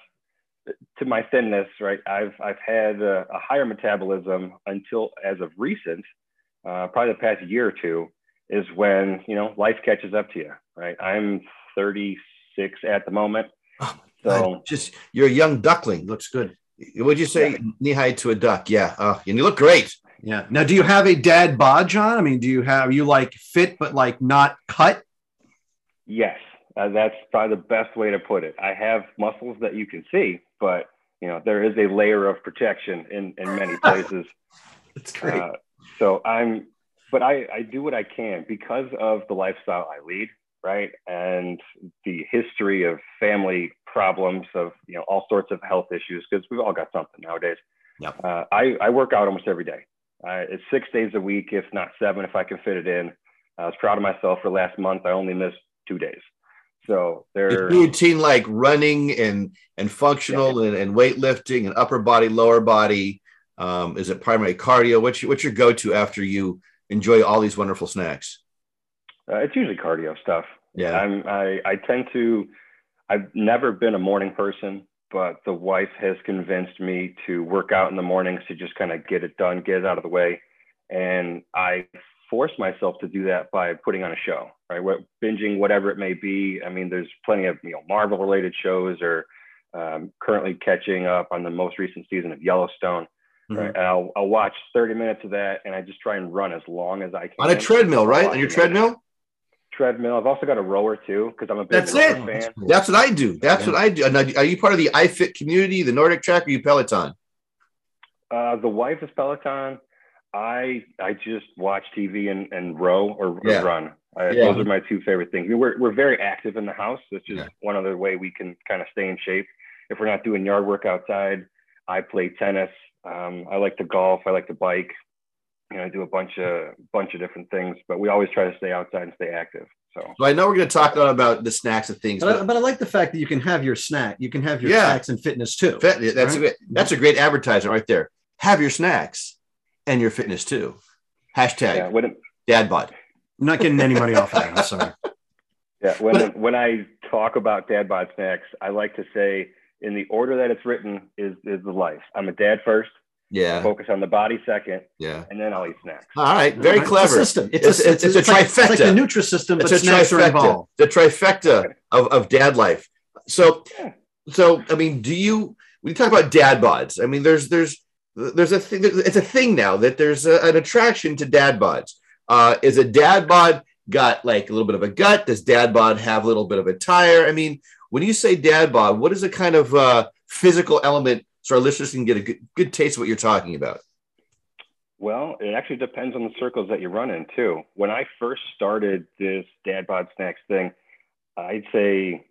to my thinness, right? I've I've had a, a higher metabolism until as of recent, uh, probably the past year or two is when you know life catches up to you right? I'm 36 at the moment. Oh so just you're a young duckling looks good. Would you say? Yeah. knee high to a duck yeah. Uh, and you look great. Yeah. Now do you have a dad bod john? I mean do you have you like fit but like not cut yes uh, that's probably the best way to put it i have muscles that you can see but you know there is a layer of protection in in many [laughs] places that's great uh, so i'm but I, I do what I can because of the lifestyle I lead, right? And the history of family problems, of you know all sorts of health issues, because we've all got something nowadays. Yep. Uh, I, I work out almost every day. Uh, it's six days a week, if not seven, if I can fit it in. I was proud of myself for last month. I only missed two days. So there routine like running and and functional yeah. and, and weightlifting and upper body, lower body. Um, is it primary cardio? What's your, what's your go to after you enjoy all these wonderful snacks? Uh, it's usually cardio stuff. Yeah, I'm, I I tend to. I've never been a morning person, but the wife has convinced me to work out in the mornings to just kind of get it done, get it out of the way, and I force myself to do that by putting on a show, right? What, binging whatever it may be. I mean, there's plenty of you know Marvel related shows or um, currently catching up on the most recent season of Yellowstone. Mm-hmm. Right. And I'll, I'll watch 30 minutes of that and I just try and run as long as I can. On a treadmill, right? On your treadmill? Treadmill. I've also got a rower too because I'm a big That's it. fan. That's what I do. That's yeah. what I do. Now, are you part of the iFit community, the Nordic Track, or you Peloton? Uh, the wife is Peloton. I I just watch TV and, and row or, yeah. or run. I, yeah. Those are my two favorite things. We're, we're very active in the house. It's just yeah. one other way we can kind of stay in shape. If we're not doing yard work outside, I play tennis. Um, I like to golf. I like to bike. You know, I do a bunch of bunch of different things, but we always try to stay outside and stay active. So, I know we're going to talk about the snacks and things, but, but, I, but, I, like the fact that you can have your snack. You can have your yeah. snacks and fitness too. Fit, that's right? a great, that's a great advertisement right there. Have your snacks and your fitness too. Hashtag yeah, when it, dad bod. I'm not getting any money off of that. I'm sorry. [laughs] Yeah, when but, when I talk about dad bod snacks, I like to say in the order that it's written is is the life. I'm a dad first. Yeah. Focus on the body second. Yeah. And then I'll eat snacks. All right. Very clever. It's a system. It's, it's, a, it's, it's, it's a like, trifecta. It's like the Nutrisystem, but it's a trifecta. The trifecta of, of dad life. So, yeah. so I mean, do you? We talk about dad bods. I mean, there's there's there's a thing. It's a thing now that there's a, an attraction to dad bods. Uh, is a dad bod got like a little bit of a gut? Does dad bod have a little bit of a tire? I mean, when you say dad bod, what is a kind of uh, physical element so our listeners can get a good, good taste of what you're talking about? Well, it actually depends on the circles that you run in too. When I first started this dad bod snacks thing, I'd say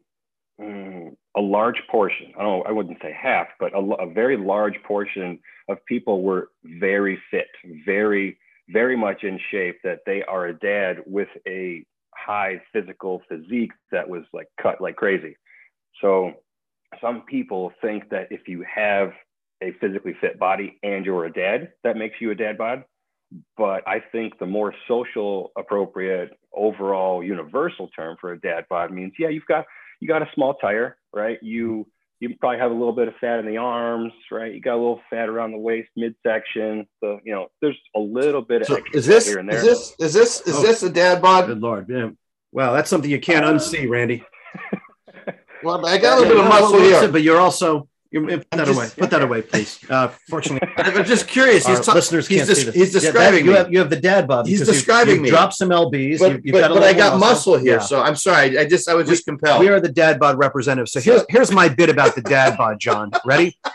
um, a large portion. I don't. I wouldn't say half, but a, a very large portion of people were very fit, very, very much in shape. That they are a dad with a high physical physique that was like cut like crazy. So some people think that if you have a physically fit body and you're a dad, that makes you a dad bod. but I think the more social appropriate overall universal term for a dad bod means yeah you've got you got a small tire right you you probably have a little bit of fat in the arms right you got a little fat around the waist midsection so you know there's a little bit of So is this here and there. Is this is this is Oh. this a dad bod? Good lord, yeah. Wow, that's something you can't uh, unsee, Randy. Well, I got a little bit of muscle here. But you're also you put that just- away. Put that away, please. Uh, fortunately, [laughs] I'm just curious. He's, ta- listeners he's, can't des- see this. he's Yeah, that- describing you have you have the dad bod. He's describing you've me. Dropped some lbs. but, you've but, but I got muscle here, Yeah. so I'm sorry. I just I was just compelled. We are the dad bod representative. So here's here's my bit about the dad bod, John. Ready? [laughs]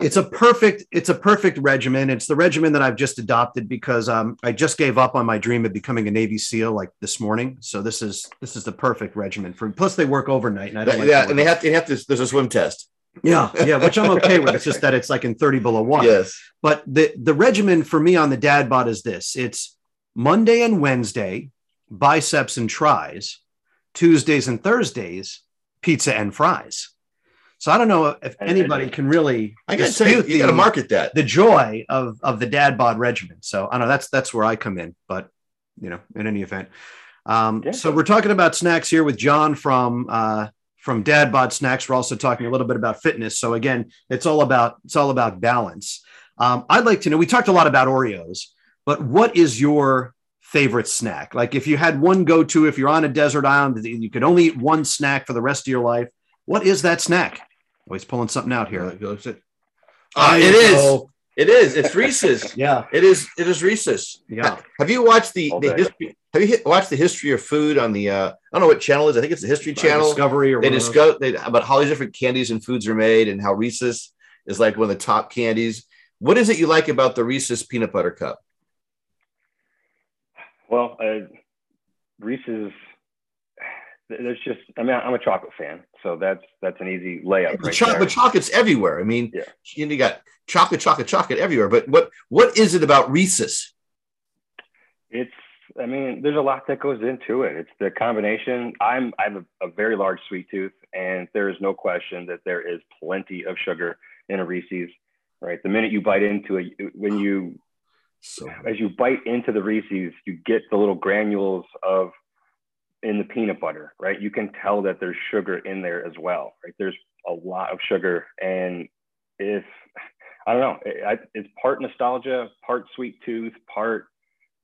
It's a perfect it's a perfect regimen. It's the regimen that I've just adopted because um, I just gave up on my dream of becoming a Navy SEAL like this morning. So this is this is the perfect regimen for. Plus they work overnight, and I don't like yeah, and they have to, they have to. There's a swim test. Yeah yeah, which I'm okay with. It's just that it's like in thirty below one. Yes. But the the regimen for me on the dad bod is this: it's Monday and Wednesday, biceps and tries, Tuesdays and Thursdays, pizza and fries. So I don't know if anybody can really I got to tell you, dispute you got to the, market that. the joy of of the dad bod regimen. So I don't know that's that's where I come in. But you know, in any event, um, Yeah. so we're talking about snacks here with John from uh, from Dad Bod Snacks. We're also talking a little bit about fitness. So again, it's all about it's all about balance. Um, I'd like to know. We talked a lot about Oreos, but what is your favorite snack? Like if you had one go to, if you're on a desert island, and you could only eat one snack for the rest of your life. What is that snack? Oh, he's pulling something out here. Goes it. Uh, it is. It is. It's Reese's. [laughs] Yeah, It is. It is Reese's. yeah. Have you watched the, All the day. history? Have you hit, watched the history of food on the? Uh, I don't know what channel it is. I think it's the History Channel. Discovery or they one of discuss they, about how these different candies and foods are made and how Reese's is like one of the top candies. What is it you like about the Reese's peanut butter cup? Well, uh, Reese's. There's just. I mean, I'm a chocolate fan, so that's that's an easy layup. The Right cho- but chocolate's everywhere. I mean, Yeah. you, got chocolate, chocolate, chocolate everywhere. But what what is it about Reese's? It's. I mean, there's a lot that goes into it. It's the combination. I'm. I have a, a very large sweet tooth, and there is no question that there is plenty of sugar in a Reese's. Right. The minute you bite into it, when you So as you bite into the Reese's, you get the little granules of in the peanut butter, right? You can tell that there's sugar in there as well, right? There's a lot of sugar, and if I don't know, it, I, it's part nostalgia, part sweet tooth, part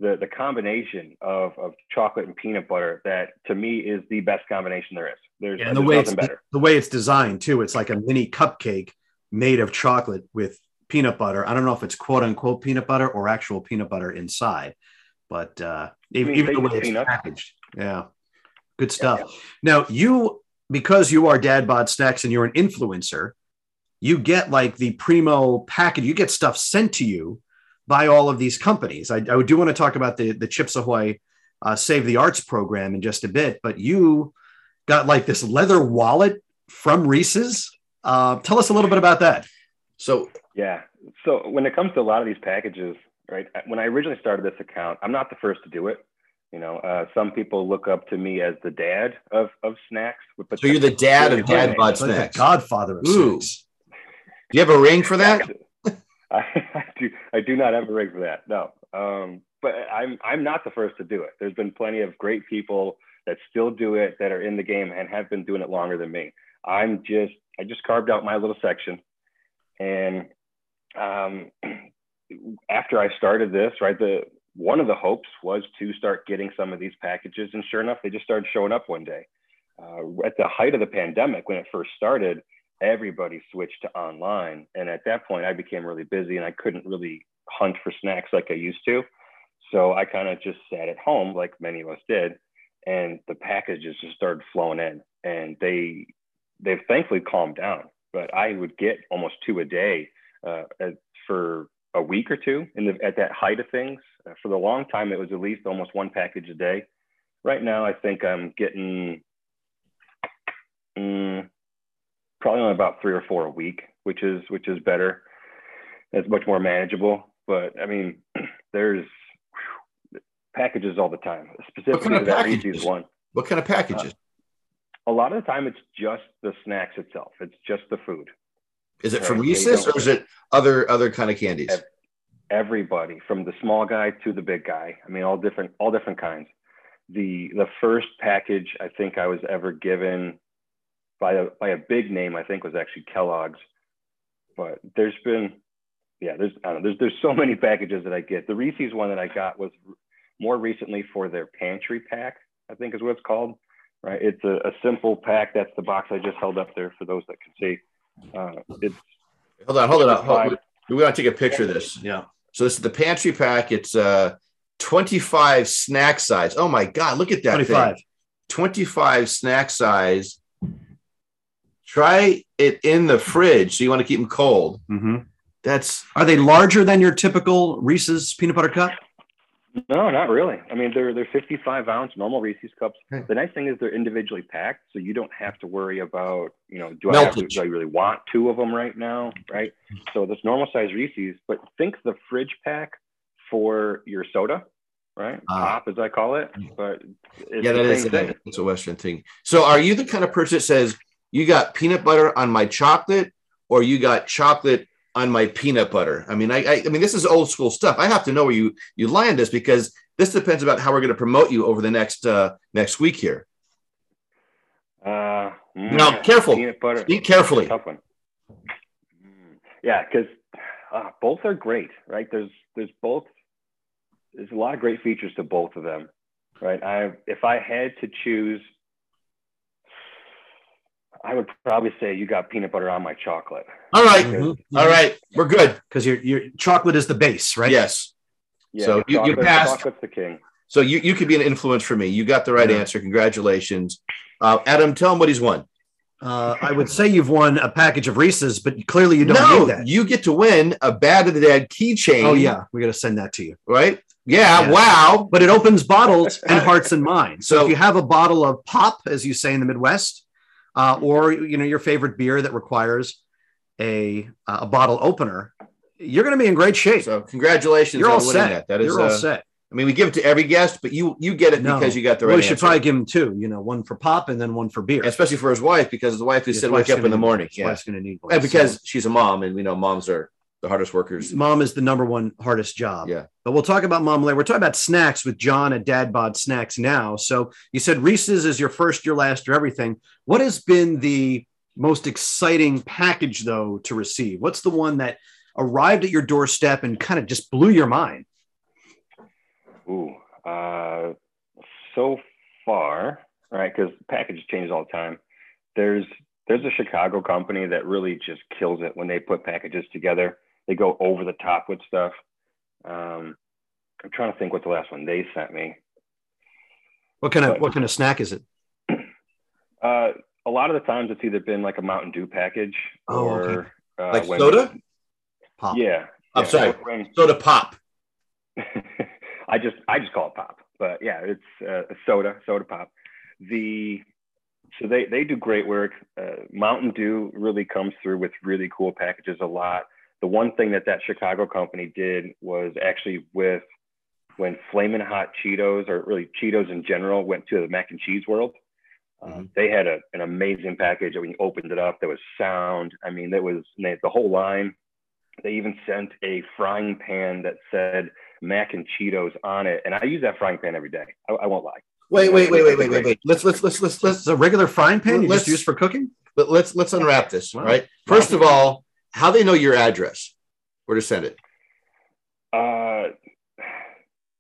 the the combination of of chocolate and peanut butter that to me is the best combination there is. There's, and the way it's nothing better. the way it's designed too it's like a mini cupcake made of chocolate with peanut butter i don't know if it's quote unquote peanut butter or actual peanut butter inside but uh even, even the way it's packaged yeah good stuff now you because you are dad bod snacks and you're an influencer you get like the primo package you get stuff sent to you by all of these companies i, I do want to talk about the the chips ahoy uh, save the arts program in just a bit but you got like this leather wallet from Reese's. Uh, tell us a little bit about that. so Yeah. So when it comes to a lot of these packages, right? When I originally started this account, I'm not the first to do it. You know, uh, some people look up to me as the dad of of snacks. But so you're the dad of Yeah. Dad Bod It's like Snacks. the Godfather of Ooh. snacks. Do you have a ring for that? [laughs] I, I do. I do not have a ring for that. No. Um, but I'm I'm not the first to do it. There's been plenty of great people that still do it that are in the game and have been doing it longer than me. I'm just I just carved out my little section, and um, [clears throat] after I started this, right, the one of the hopes was to start getting some of these packages, and sure enough, they just started showing up one day. Uh, at the height of the pandemic, when it first started, everybody switched to online, and at that point, I became really busy, and I couldn't really hunt for snacks like I used to. So I kind of just sat at home, like many of us did, and the packages just started flowing in, and they they've thankfully calmed down. But I would get almost two a day uh, for a week or two in the, at that height of things. Uh, for the long time, it was at least almost one package a day. Right now, I think I'm getting mm, probably only about three or four a week, which is which is better. It's much more manageable. But I mean, [clears throat] there's whew, packages all the time, specifically of that? Reese's one. What kind of packages? A lot of the time, it's just the snacks itself. It's just the food. Is it right, from Reese's or is it other other kind of candies? Everybody from the small guy to the big guy. I mean, all different, all different kinds. The the first package I think I was ever given by a by a big name, I think was actually Kellogg's. But there's been, yeah, there's I don't know, there's there's so [laughs] many packages that I get. The Reese's one that I got was more recently for their pantry pack, I think is what it's called. Right, it's a, a simple pack. That's the box I just held up there for those that can see. Uh, it's hold on, hold on. Hold on. We gotta take a picture of this. Yeah. So this is the pantry pack. It's uh 25 snack size. Oh my god, look at that 25. thing. 25 snack size. Try it in the fridge. So you want to keep them cold. hmm That's Are they larger than your typical Reese's peanut butter cup? No, not really. I mean, they're they're 55 ounce normal Reese's cups. Okay. The nice thing is they're individually packed, so you don't have to worry about you know do I have to, do I really want two of them right now, right? So this normal size Reese's, but think the fridge pack for your soda, right? Ah. Pop as I call it, but it's yeah, that is a, it's a Western thing. So are you the kind of person that says you got peanut butter on my chocolate, or you got chocolate on my peanut butter? I mean, I, I, I mean, this is old school stuff. I have to know where you you land this because this depends about how we're going to promote you over the next uh, next week here. Uh, Now, mm, careful. Peanut butter. Speak carefully. Tough one. Mm, Yeah, because uh, both are great, right? There's there's both. There's a lot of great features to both of them, right? I if I had to choose, I would probably say you got peanut butter on my chocolate. All right, Mhm. all right, we're good. Because your your chocolate is the base, right? Yes. Yeah, So you- you passed. Chocolate's the king. So you, you could be an influence for me. You got the right Yeah. answer. Congratulations. Uh, Adam, tell him what he's won. Uh, I would say you've won a package of Reese's, but clearly you don't no, need that. you get to win a Bad of the Dad keychain. Oh yeah, we got to send that to you. Right? Yeah, Yeah. wow. But it opens bottles and hearts and minds. So, So- if you have a bottle of pop, as you say in the Midwest, uh, or you know your favorite beer that requires a a bottle opener, you're going to be in great shape. So congratulations you're on all winning set. that. That is you're all uh, set. I mean, we give it to every guest, but you you get it No. because you got the right well, we should answer. probably give him two. You know, one for pop and then one for beer. especially for his wife, because his wife is His said wake up in the morning. Yeah. going to need one. And because So, she's a mom, and we know moms are the hardest workers. mom is the number one hardest job. Yeah. But we'll talk about mom later. We're talking about snacks with John at Dad Bod Snacks now. So you said Reese's is your first, your last, your everything. What has been the most exciting package though to receive? What's the one that arrived at your doorstep and kind of just blew your mind? Ooh, uh, so far, right? Because packages change all the time. There's there's a Chicago company that really just kills it when they put packages together. They go over the top with stuff. Um, I'm trying to think what the last one they sent me. What kind of But- what kind of snack is it? [clears throat] Uh, a lot of the times it's either been like a Mountain Dew package Oh, or okay. uh, Like soda? Pop. Yeah. I'm yeah, sorry. when- Soda pop. [laughs] I just I just call it pop, but yeah, it's uh, a soda, soda pop. The so they they do great work. Uh, Mountain Dew really comes through with really cool packages a lot. The one thing that that Chicago company did was actually with when Flamin' Hot Cheetos or really Cheetos in general went to the mac and cheese world. Uh, Mhm. They had a, an amazing package. When you opened it up, there was sound. I mean, there was they, the whole line. They even sent a frying pan that said mac and Cheetos on it, and I use that frying pan every day. I, I won't lie. Wait, wait, wait, wait, wait, wait, wait. Let's let's let's let's let's a regular frying pan you Let's- just use for cooking? But let's let's unwrap this. Right. First of all, how they know your address? Where to send it? Uh,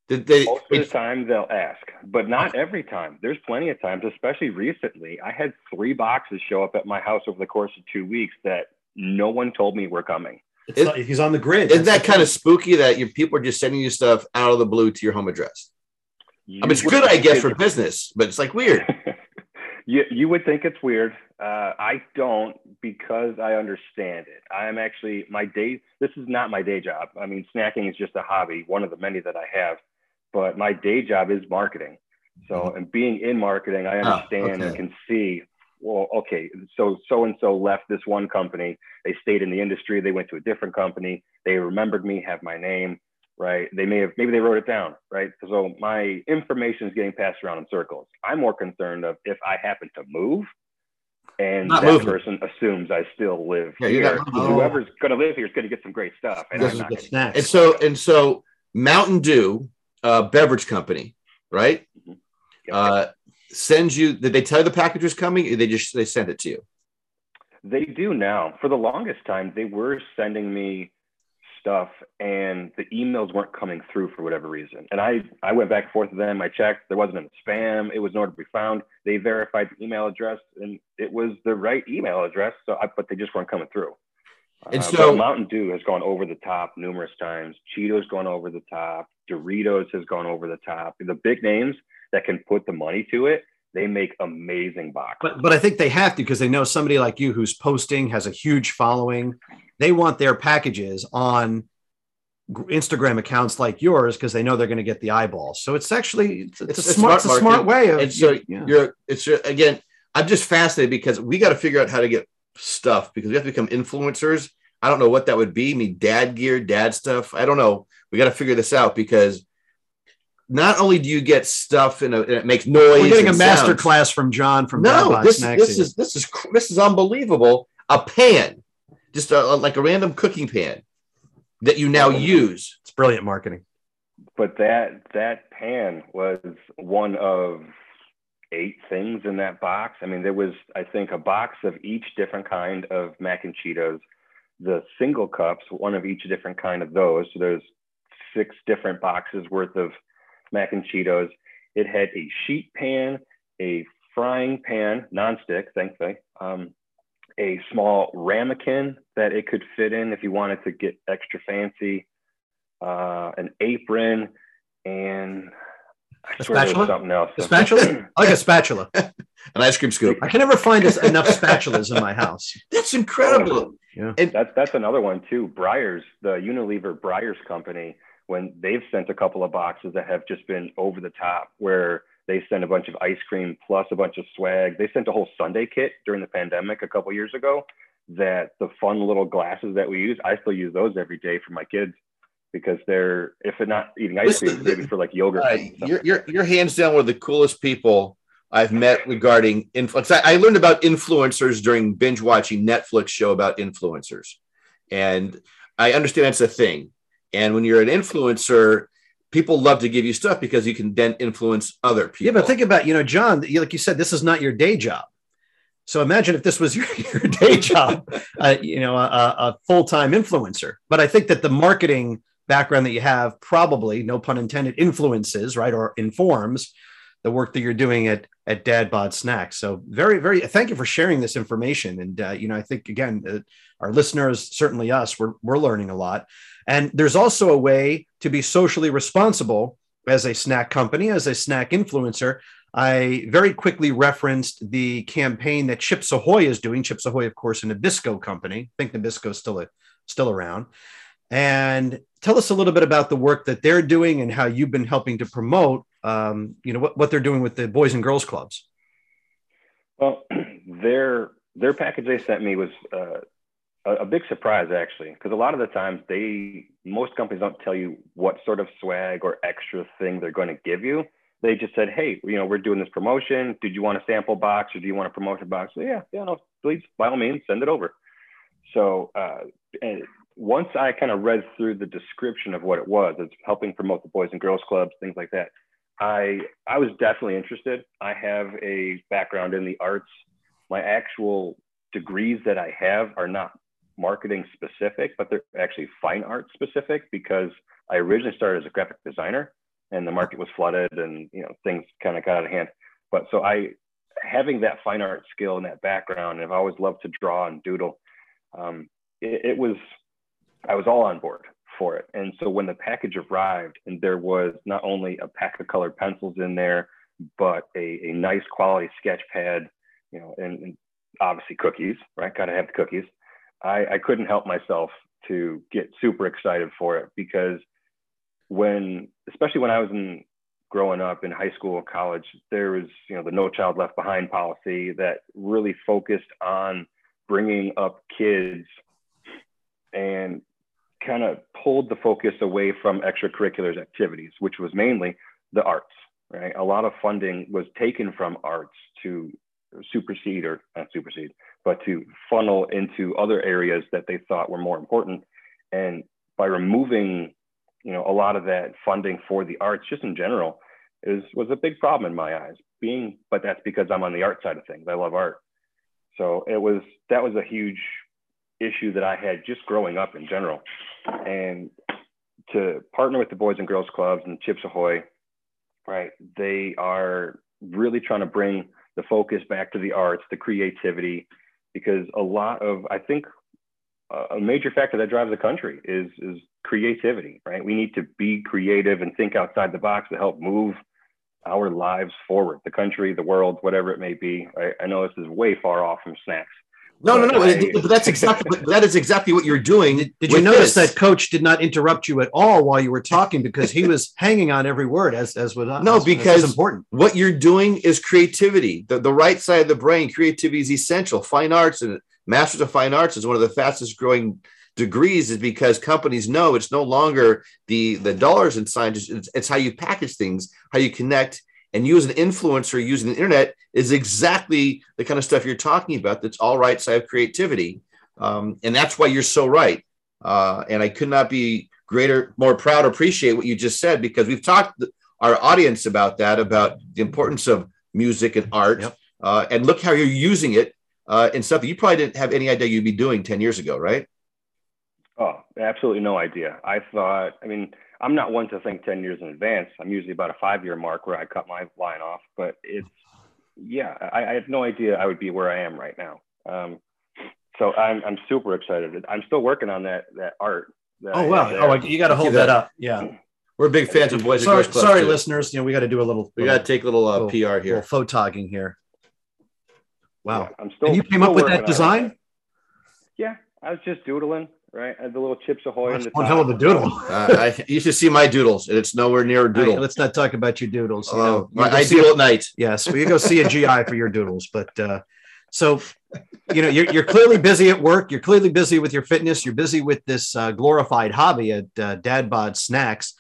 Did they? most of the time they'll ask, but not every time. There's plenty of times, especially recently. I had three boxes show up at my house over the course of two weeks that no one told me were coming. It's Is- not- he's on the grid. Isn't That's that the kind of spooky that your people are just sending you stuff out of the blue to your home address? You I mean, it's good, I guess, for business, but it's like weird. [laughs] you, you would think it's weird. Uh, I don't because I understand it. I am actually my day. This is not my day job. I mean, snacking is just a hobby, one of the many that I have. But my day job is marketing. So, and being in marketing, I Mm-hmm. Ah, understand and can see. Well, okay, so so and so left this one company. They stayed in the industry. They went to a different company. They remembered me, have my name, right? They may have maybe they wrote it down, right? So my information is getting passed around in circles. I'm more concerned of if I happen to move, and Not that moving. person assumes I still live Yeah, you're here. not So. Whoever's going to live here is going to get some great stuff, and This is not The snacks. And so and so Mountain Dew, uh, beverage company, right? Yep. Uh, sends you. Did they tell you the package was coming? Or they just they sent it to you. They do now. For the longest time, they were sending me stuff, and the emails weren't coming through for whatever reason. And I, I went back and forth with them. I checked. There wasn't a spam. It was nowhere to be found. They verified the email address, and it was the right email address. So, I, but they just weren't coming through. And Uh, so- Mountain Dew has gone over the top numerous times. Cheetos gone over the top. Doritos has gone over the top. The big names that can put the money to it, they make amazing boxes. But but I think they have to because they know somebody like you who's posting has a huge following. They want their packages on Instagram accounts like yours because they know they're going to get the eyeballs. So it's actually it's, it's It's a a smart, smart it's a smart way of And so yeah. you're it's your- again. I'm just fascinated because we got to figure out how to get stuff because we have to become influencers. I don't know what that would be. I mean, dad gear, dad stuff. I don't know. We got to figure this out because not only do you get stuff and, uh, it makes noise. We're getting a and master sounds, class from John from no, Dad Bod this Snacks this here. is this is this is unbelievable. A pan, just a, like a random cooking pan that you now use. it's brilliant marketing. but that that pan was one of eight things in that box. I mean, there was I think a box of each different kind of mac and Cheetos, the single cups, one of each different kind of those. So there's six different boxes worth of mac and Cheetos. It had a sheet pan, a frying pan, nonstick, thankfully, um, a small ramekin that it could fit in if you wanted to get extra fancy, uh, an apron, and I A swear there was spatula? something else. A spatula? [laughs] I like a spatula. [laughs] An ice cream scoop. I can never find enough spatulas in my house. [laughs] That's incredible. Yeah, That's that's another one too. Breyers, the Unilever Breyers company, when they've sent a couple of boxes that have just been over the top, where they sent a bunch of ice cream plus a bunch of swag. They sent a whole sundae kit during the pandemic a couple years ago. That the fun little glasses that we use, I still use those every day for my kids because they're if they're not eating ice cream, maybe for like yogurt. Uh, you're, you're, you're hands down one of the coolest people I've met regarding influence. I, I learned about influencers during binge watching Netflix show about influencers. And I understand that's a thing. And when you're an influencer, people love to give you stuff because you can then influence other people. Yeah, but think about, you know, John, like you said, this is not your day job. So imagine if this was [laughs] your, your day job, uh, you know, a, a full time influencer. But I think that the marketing background that you have probably, no pun intended, influences, right, or informs the work that you're doing at at Dad Bod Snacks. So very, very thank you for sharing this information. And uh, you know, I think again, uh, our listeners, certainly us, we're we're learning a lot. And there's also a way to be socially responsible as a snack company, as a snack influencer. I very quickly referenced the campaign that Chips Ahoy is doing. Chips Ahoy, of course, a Nabisco company. I think Nabisco's still a, still around. And tell us a little bit about the work that they're doing and how you've been helping to promote, um, you know, what, what they're doing with the Boys and Girls Clubs. Well, [clears throat] their their package they sent me was uh, a, a big surprise actually, because a lot of the times they most companies don't tell you what sort of swag or extra thing they're going to give you. They just said, "Hey, you know, we're doing this promotion. Did you want a sample box or do you want a promotion box?" So, yeah, yeah, no, please, by all means, send it over. So uh, and once I kind of read through the description of what it was, it's helping promote the Boys and Girls Clubs, things like that. I I was definitely interested. I have a background in the arts. My actual degrees that I have are not marketing specific, but they're actually fine art specific because I originally started as a graphic designer and the market was flooded and you know things kind of got out of hand. But so I having that fine art skill and that background, and I've always loved to draw and doodle. Um, it, it was I was all on board for it. And so when the package arrived and there was not only a pack of colored pencils in there, but a, a nice quality sketch pad, you know, and, and obviously cookies, right? Got to have the cookies. I, I couldn't help myself to get super excited for it because when, especially when I was in growing up in high school, or college, there was, you know, the No Child Left Behind policy that really focused on bringing up kids and kind of pulled the focus away from extracurriculars activities, which was mainly the arts, right? A lot of funding was taken from arts to supersede or not supersede, but to funnel into other areas that they thought were more important. And by removing, you know, a lot of that funding for the arts, just in general, is was a big problem in my eyes. Being, but that's because I'm on the art side of things. I love art, so it was that was a huge issue that I had just growing up in general, and to partner with the Boys and Girls Clubs and Chips Ahoy, right? They are really trying to bring the focus back to the arts, the creativity, because a lot of I think a major factor that drives the country is is creativity, right? We need to be creative and think outside the box to help move our lives forward, the country, the world, whatever it may be. I, I know this is way far off from snacks. No, no, no. I, but that's exactly that is exactly what you're doing. Did, you notice this. that Coach did not interrupt you at all while you were talking because he was hanging on every word as as with us. No, because important. What you're doing is creativity. The the right side of the brain, creativity is essential. Fine arts and Masters of Fine Arts is one of the fastest growing degrees is because companies know it's no longer the the dollars and signs it's, it's how you package things how you connect and use an influencer using the internet is exactly the kind of stuff you're talking about that's all right side of creativity um, and that's why you're so right uh, and i could not be greater more proud appreciate what you just said because we've talked our audience about that about the importance of music and art yep. uh, and look how you're using it uh, and stuff you probably didn't have any idea you'd be doing 10 years ago right Oh, absolutely no idea. I thought, I mean, I'm not one to think 10 years in advance. I'm usually about a five year mark where I cut my line off, but it's, yeah, I, I had no idea I would be where I am right now. Um, so I'm, I'm super excited. I'm still working on that, that art. That oh, wow. Oh, you got to hold that up. Yeah. We're big fans of Boys sorry, Sorry, too. listeners. You know, we got to do a little, we got to take a little, uh, little PR here. Little photogging here. Wow. Yeah, I'm still, and you came up with that design? Yeah. I was just doodling right? the little Chips Ahoy. That's one hell of a doodle. [laughs] uh, I, you should see my doodles, and it's nowhere near a doodle. Right, let's not talk about your doodles. You know, uh, I doodle at night. Yes, well, you go see a GI for your doodles, but uh, so you know you're, you're clearly busy at work. You're clearly busy with your fitness. You're busy with this uh, glorified hobby at uh, Dad Bod Snacks.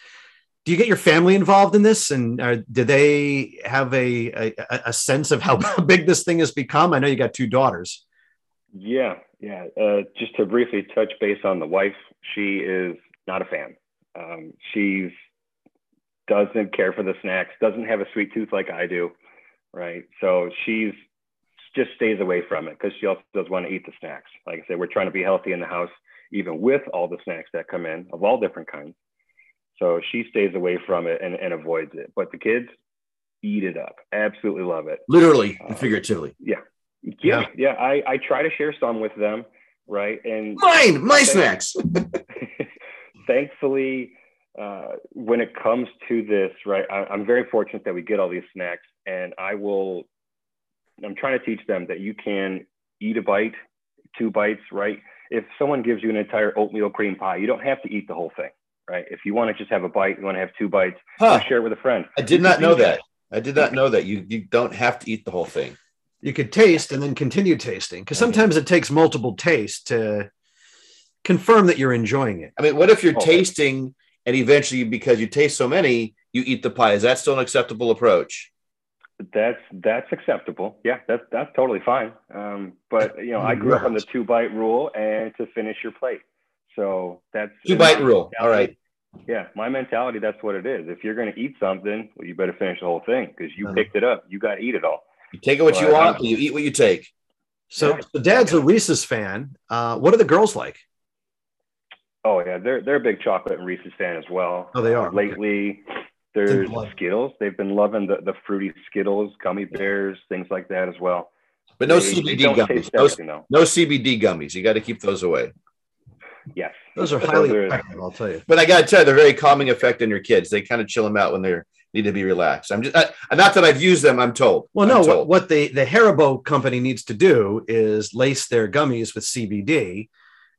Do you get your family involved in this, and uh, do they have a, a a sense of how [laughs] big this thing has become? I know you got two daughters. Yeah, yeah. Uh, just to briefly touch base on the wife, she is not a fan. Um, she's doesn't care for the snacks, doesn't have a sweet tooth like I do, right? So she's just stays away from it because she also does want to eat the snacks. Like I said, we're trying to be healthy in the house, even with all the snacks that come in of all different kinds. So she stays away from it and, and avoids it. But the kids eat it up, absolutely love it. Literally and uh, figuratively. Yeah, yeah, yeah. I, I try to share some with them, right? And mine, my snacks. [laughs] [laughs] thankfully, uh, when it comes to this, right, I, I'm very fortunate that we get all these snacks, and I will. I'm trying to teach them that you can eat a bite, two bites, right? If someone gives you an entire oatmeal cream pie, you don't have to eat the whole thing, right? If you want to just have a bite, you want to have two bites, huh. share it with a friend. I did not know that. I did not know that. You you don't have to eat the whole thing you could taste and then continue tasting because sometimes it takes multiple tastes to confirm that you're enjoying it. I mean, what if you're okay. tasting and eventually, because you taste so many, you eat the pie? Is that still an acceptable approach? That's that's acceptable. Yeah, that's that's totally fine. Um, but you know, I grew up on the two bite rule and to finish your plate. So that's two bite rule. All right. Yeah, my mentality. That's what it is. If you're going to eat something, well, you better finish the whole thing because you uh-huh. picked it up. You got to eat it all. You take it what you want, but you eat what you take. So, so Dad's a Reese's fan. Uh, what are the girls like? Oh yeah, they're they're a big chocolate and Reese's fan as well. Oh, they are. Uh, lately, there's Skittles. They've been loving the, the fruity Skittles, gummy bears, things like that as well. But no they, CBD they gummies. No, no, CBD gummies. You got to keep those away. Yes, those are highly effective. I'll tell you. But I got to tell you, they're very calming effect on your kids. They kind of chill them out when they're need to be relaxed. I'm just I, not that I've used them. I'm told. Well, no. Told. What, what the the Haribo company needs to do is lace their gummies with CBD,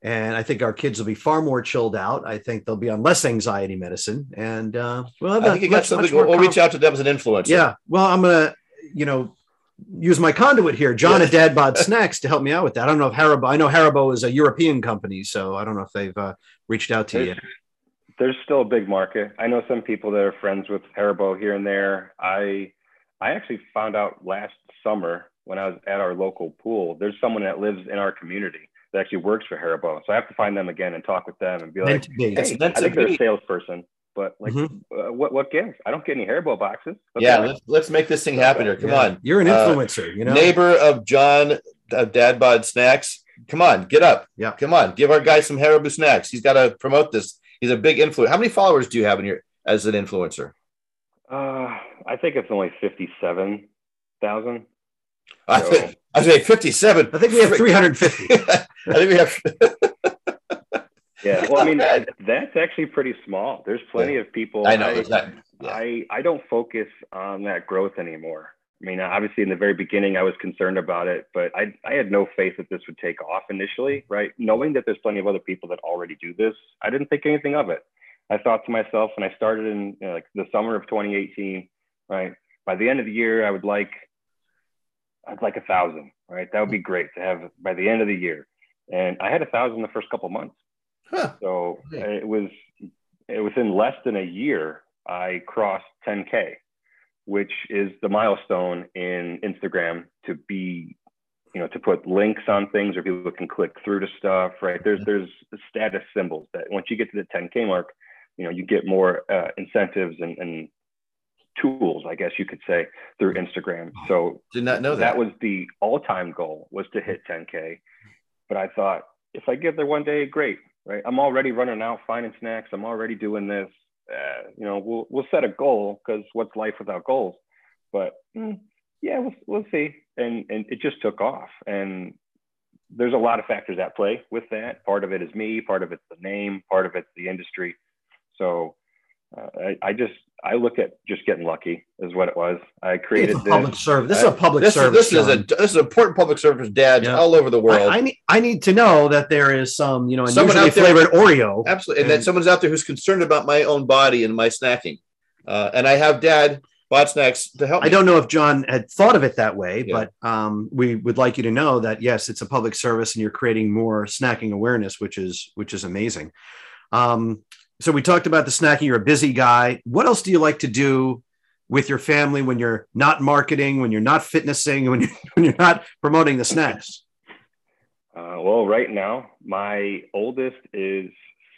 and I think our kids will be far more chilled out. I think they'll be on less anxiety medicine, and uh, we'll I think you got something. We'll, we'll reach out to them as an influencer. Yeah. Well, I'm gonna, you know, use my conduit here, John at Dad Bod Snacks, to help me out with that. I don't know if Haribo. I know Haribo is a European company, so I don't know if they've uh, reached out to you there's still a big market. I know some people that are friends with Haribo here and there. I I actually found out last summer when I was at our local pool, there's someone that lives in our community that actually works for Haribo. So I have to find them again and talk with them and be like, hey, I think they're a salesperson, but like, mm-hmm. uh, what what gives? I don't get any Haribo boxes. yeah, let's let's make this thing happen here. Come yeah. on, you're an uh, influencer. Uh, you know, neighbor of John uh, Dad Bod Snacks. Come on, get up. Yeah, come on, give our guy some Haribo snacks. He's got to promote this. He's a big influencer. How many followers do you have in your as an influencer? Uh, I think it's only fifty-seven thousand. I think I say fifty-seven. I think we have three hundred fifty. [laughs] I think we have. [laughs] yeah, well, I mean that's actually pretty small. There's plenty yeah. of people. I know. I, that, yeah. I I don't focus on that growth anymore. I mean, obviously, in the very beginning, I was concerned about it, but I, I had no faith that this would take off initially, right? Knowing that there's plenty of other people that already do this, I didn't think anything of it. I thought to myself, and I started in you know, like the summer of 2018, right? By the end of the year, I would like I'd like a thousand, right? That would be great to have by the end of the year. And I had a thousand the first couple months. Huh. So it was it within less than a year I crossed 10k, which is the milestone in Instagram to be, you know, to put links on things or people can click through to stuff, right? There's there's status symbols that once you get to the 10k mark, you know, you get more uh, incentives and, and tools, I guess you could say, through Instagram. So did not know that. That was the all-time goal was to hit 10K. But I thought if I get there one day, great, right? I'm already running out finding snacks. I'm already doing this. Uh, you know, we'll we'll set a goal because what's life without goals? But mm, yeah, we'll we'll see. And and it just took off. And there's a lot of factors at play with that. Part of it is me. Part of it's the name. Part of it's the industry. So uh, I, I, just I look at just getting lucky is what it was. I created this. public service. This is a public this service. Is, this is a this is important public service, dads yeah. all over the world. I, I, need I need to know that there is some you know unusually flavored Oreo. Absolutely, and, and, that someone's out there who's concerned about my own body and my snacking. Uh, and I have dad bod snacks to help. Me. I don't know if John had thought of it that way, yeah. but um, we would like you to know that yes, it's a public service, and you're creating more snacking awareness, which is which is amazing. Um, so we talked about the snacking. You're a busy guy. What else do you like to do with your family when you're not marketing, when you're not fitnessing, when you're, [laughs] when you're not promoting the snacks? Uh, well, right now, my oldest is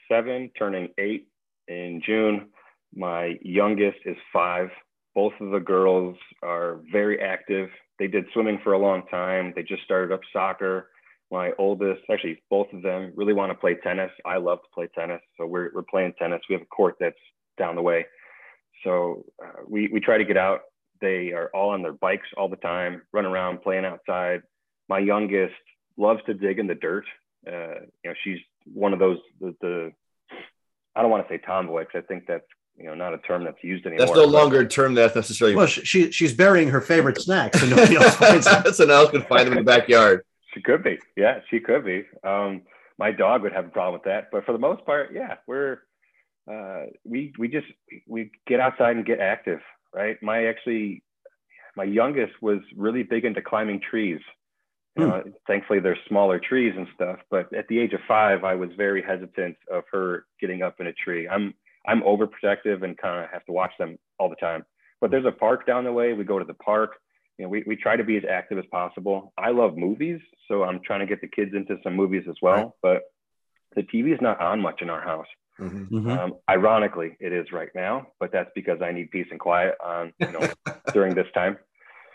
seven, turning eight in June. My youngest is five. Both of the girls are very active. They did swimming for a long time. They just started up soccer my oldest, actually both of them really want to play tennis. I love to play tennis. So we're, we're playing tennis. We have a court that's down the way. So uh, we, we try to get out. They are all on their bikes all the time, run around, playing outside. My youngest loves to dig in the dirt. Uh, you know, she's one of those, the, the I don't want to say tomboy because I think that's you know not a term that's used anymore. That's no longer a term that's necessarily. Well, she she's burying her favorite [laughs] snacks, and nobody else [laughs] finds them. so now else can find them in the backyard. She could be. Yeah, she could be. Um, my dog would have a problem with that, but for the most part, yeah, we're uh, we we just we get outside and get active, right? My actually my youngest was really big into climbing trees. You hmm. know, thankfully they're smaller trees and stuff, but at the age of five, I was very hesitant of her getting up in a tree. I'm I'm overprotective and kind of have to watch them all the time. But there's a park down the way. We go to the park you know, we, we try to be as active as possible. I love movies, so I'm trying to get the kids into some movies as well. Right. But the TV is not on much in our house. Mm-hmm. mm-hmm. Um, ironically, it is right now, but that's because I need peace and quiet on you know [laughs] during this time.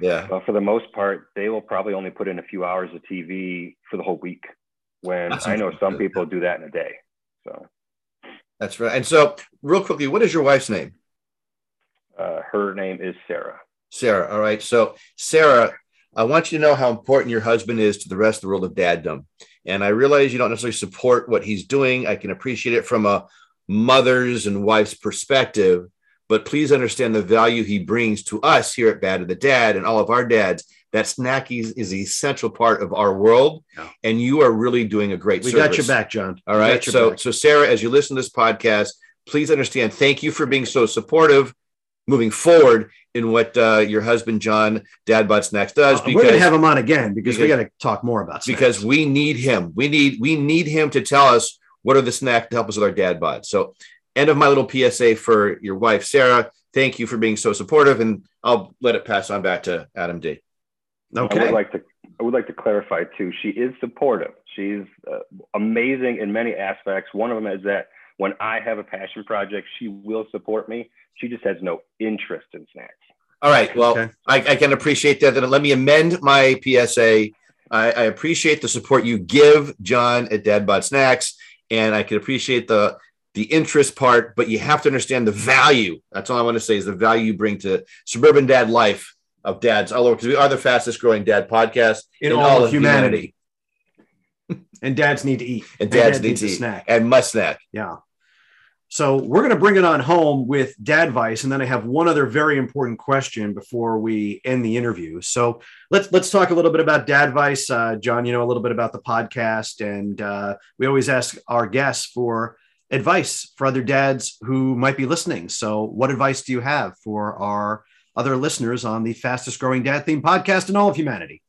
Yeah. But for the most part, they will probably only put in a few hours of TV for the whole week. When that's I know some people do that in a day. So. That's right. And so, real quickly, what is your wife's name? Uh, her name is Sarah. Sarah. All right. So, Sarah, I want you to know how important your husband is to the rest of the world of daddom. And I realize you don't necessarily support what he's doing. I can appreciate it from a mother's and wife's perspective, but please understand the value he brings to us here at Bad of the Dad and all of our dads. That snackies is an essential part of our world, yeah. and you are really doing a great. We service. got your back, John. All right. So, back. so Sarah, as you listen to this podcast, please understand. Thank you for being so supportive moving forward in what uh, your husband John Dad Bod Snacks does. Because, we're going to have him on again because, because we got to talk more about snacks. because we need him. We need we need him to tell us what are the snacks to help us with our dad bod. So, end of my little PSA for your wife Sarah. Thank you for being so supportive, and I'll let it pass on back to Adam D. Okay. I would like to I would like to clarify too. She is supportive. She's uh, amazing in many aspects. One of them is that when I have a passion project, she will support me. She just has no interest in snacks. All right. Well, Okay. I, I can appreciate that. Then let me amend my PSA. I, I appreciate the support you give John at Dad Bod Snacks, and I can appreciate the the interest part, but you have to understand the value. That's all I want to say is the value you bring to suburban dad life of dads all over because we are the fastest growing dad podcast In all of humanity. And dads need to eat. And dads dad need to eat. snack. and must snack. Yeah. So we're going to bring it on home with Dad advice, and then I have one other very important question before we end the interview. So let's let's talk a little bit about Dad advice, uh, John. You know a little bit about the podcast, and uh, we always ask our guests for advice for other dads who might be listening. So, what advice do you have for our other listeners on the fastest growing dad theme podcast in all of humanity?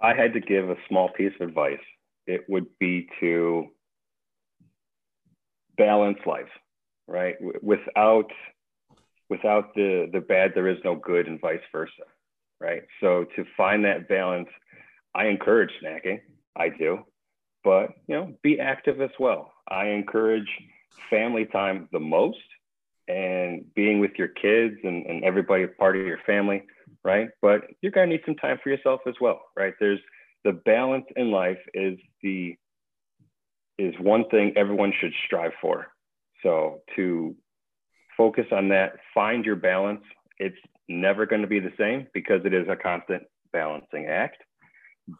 I had to give a small piece of advice. It would be to balance life, right? Without without the the bad, there is no good, and vice versa, right? So to find that balance, I encourage snacking. I do, but you know, be active as well. I encourage family time the most, and being with your kids and, and everybody part of your family right? But you're going to need some time for yourself as well, right? There's the balance in life is the is one thing everyone should strive for. So to focus on that, find your balance. It's never going to be the same because it is a constant balancing act.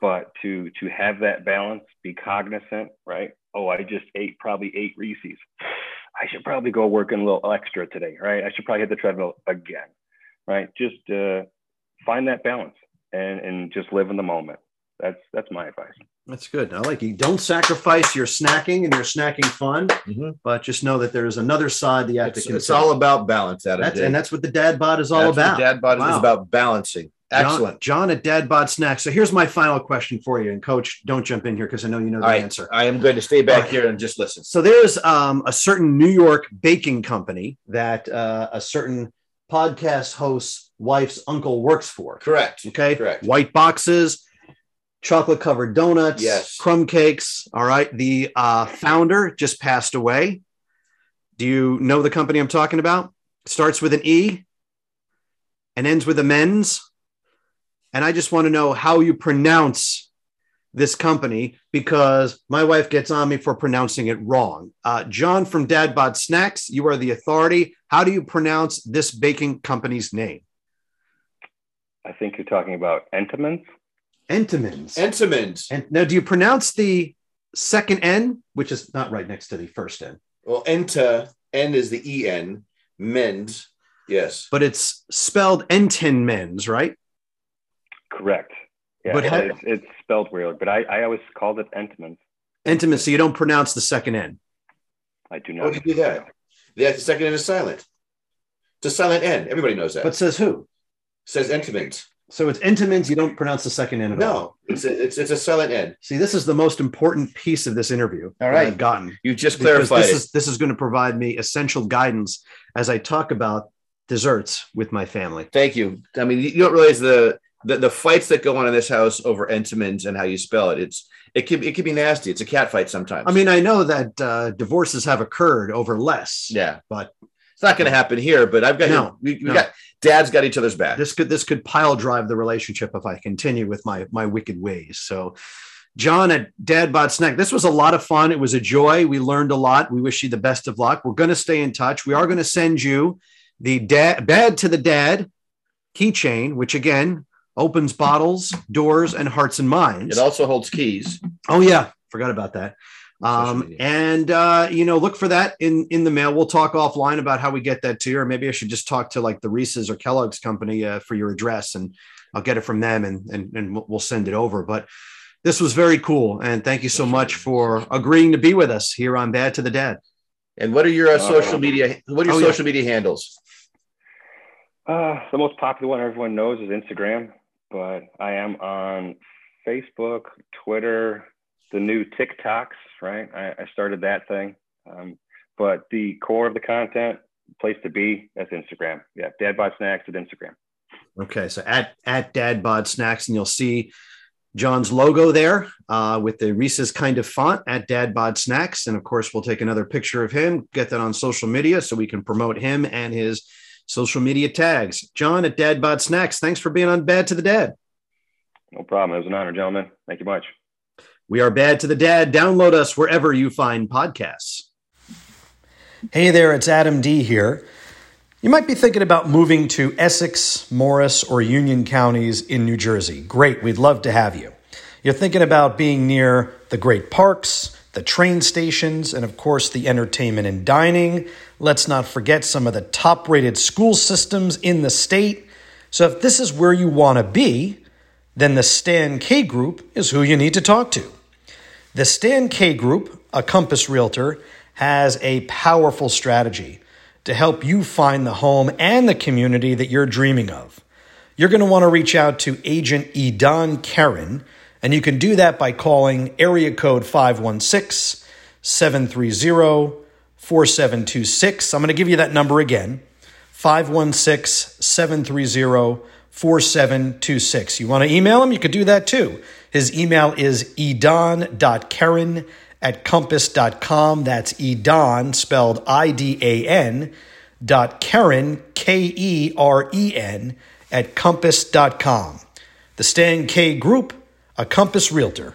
But to to have that balance, be cognizant, right? Oh, I just ate probably eight Reese's. I should probably go work in a little extra today, right? I should probably hit the treadmill again, right? Just uh, find that balance and and just live in the moment. That's that's my advice. That's good. I like you. Don't sacrifice your snacking and your snacking fun, Mhm. but just know that there's another side that you have It's, to it's all about balance. Adam That's, and that's what the dad bod is all That's about. Dad Bod is about balancing. Excellent. John, John at Dad Bod Snacks. So here's my final question for you. And coach, don't jump in here because I know you know the All right. answer. I am going to stay back All right. here and just listen. So there's um, a certain New York baking company that uh, a certain podcast host's wife's uncle works for. Correct. Okay. Correct. White boxes, chocolate covered donuts, Yes. crumb cakes. All right. The uh, founder just passed away. Do you know the company I'm talking about? Starts with an E and ends with a men's. And I just want to know how you pronounce this company because my wife gets on me for pronouncing it wrong. Uh, John from Dad Bod Snacks, you are the authority. How do you pronounce this baking company's name? I think you're talking about Entenmann's. Entenmann's. Entenmann's. And now, do you pronounce the second N, which is not right next to the first N, Well, enta, N is the E N, men's. Yes. but it's spelled Entenmann's, right? Correct. Yeah, But how- it's, it's spelled weird, but I, I always called it Entenmann's. Entenmann's. So you don't pronounce the second N. I do not. How do you do that. Yeah, the second N is silent. It's a silent N. Everybody knows that. But says who? Says Entenmann's. So it's Entenmann's. You don't pronounce the second N at all. No, it's a, it's it's a silent N. See, this is the most important piece of this interview. All right. I've gotten. You just clarified this it. is this is going to provide me essential guidance as I talk about desserts with my family. Thank you. I mean, you don't realize the, the the fights that go on in this house over Entenmann's and how you spell it. It's it can it can be nasty. It's a cat fight sometimes. I mean, I know that uh, divorces have occurred over less. yeah, but- it's not going to happen here. But I've got No, we, we no. got dad's got each other's back. this could this could pile drive the relationship if I continue with my my wicked ways. So, John at Dad Bod Snack, this was a lot of fun. It was a joy. We learned a lot. We wish you the best of luck. We're going to stay in touch. We are going to send you the dad bad to the dad keychain, which again opens bottles, doors, and hearts and minds. It also holds keys. Oh yeah, forgot about that. Social Um, and uh, you know, look for that in in the mail. We'll talk offline about how we get that to you, or maybe I should just talk to like the Reese's or Kellogg's company uh, for your address, and I'll get it from them, and and and we'll- we'll send it over. But this was very cool, and thank you so much for agreeing to be with us here on Bad to the Dead. And what are your uh, social media? What are your oh, yeah. social media handles? Uh, the most popular one everyone knows is Instagram, but I am on Facebook, Twitter, the new TikToks, right? I, I started that thing. Um, but the core of the content, place to be, that's Instagram. Yeah, Dad Bod Snacks at Instagram. Okay, so at at Dad Bod Snacks, and you'll see John's logo there uh, with the Reese's kind of font at Dad Bod Snacks, and of course we'll take another picture of him, get that on social media so we can promote him and his social media tags. John at Dad Bod Snacks, thanks for being on Bad to the Dad. No problem. It was an honor, gentlemen. Thank you much. We are Bad to the Dad. Download us wherever you find podcasts. Hey there, it's Adam D here. You might be thinking about moving to Essex, Morris, or Union counties in New Jersey. Great, we'd love to have you. You're thinking about being near the great parks, the train stations, and of course the entertainment and dining. Let's not forget some of the top rated school systems in the state. So if this is where you want to be, then the Stan K Group is who you need to talk to. The Stan K Group, a Compass Realtor, has a powerful strategy to help you find the home and the community that you're dreaming of. You're going to want to reach out to agent Idan Keren, and you can do that by calling area code 516 730 4726. I'm going to give you that number again 516 730 4726. You want to email him? You could do that too. His email is idan.keren at compass.com. That's Idan, spelled I D A N, dot Keren, K E R E N, at compass.com. The Stan K Group, a Compass Realtor.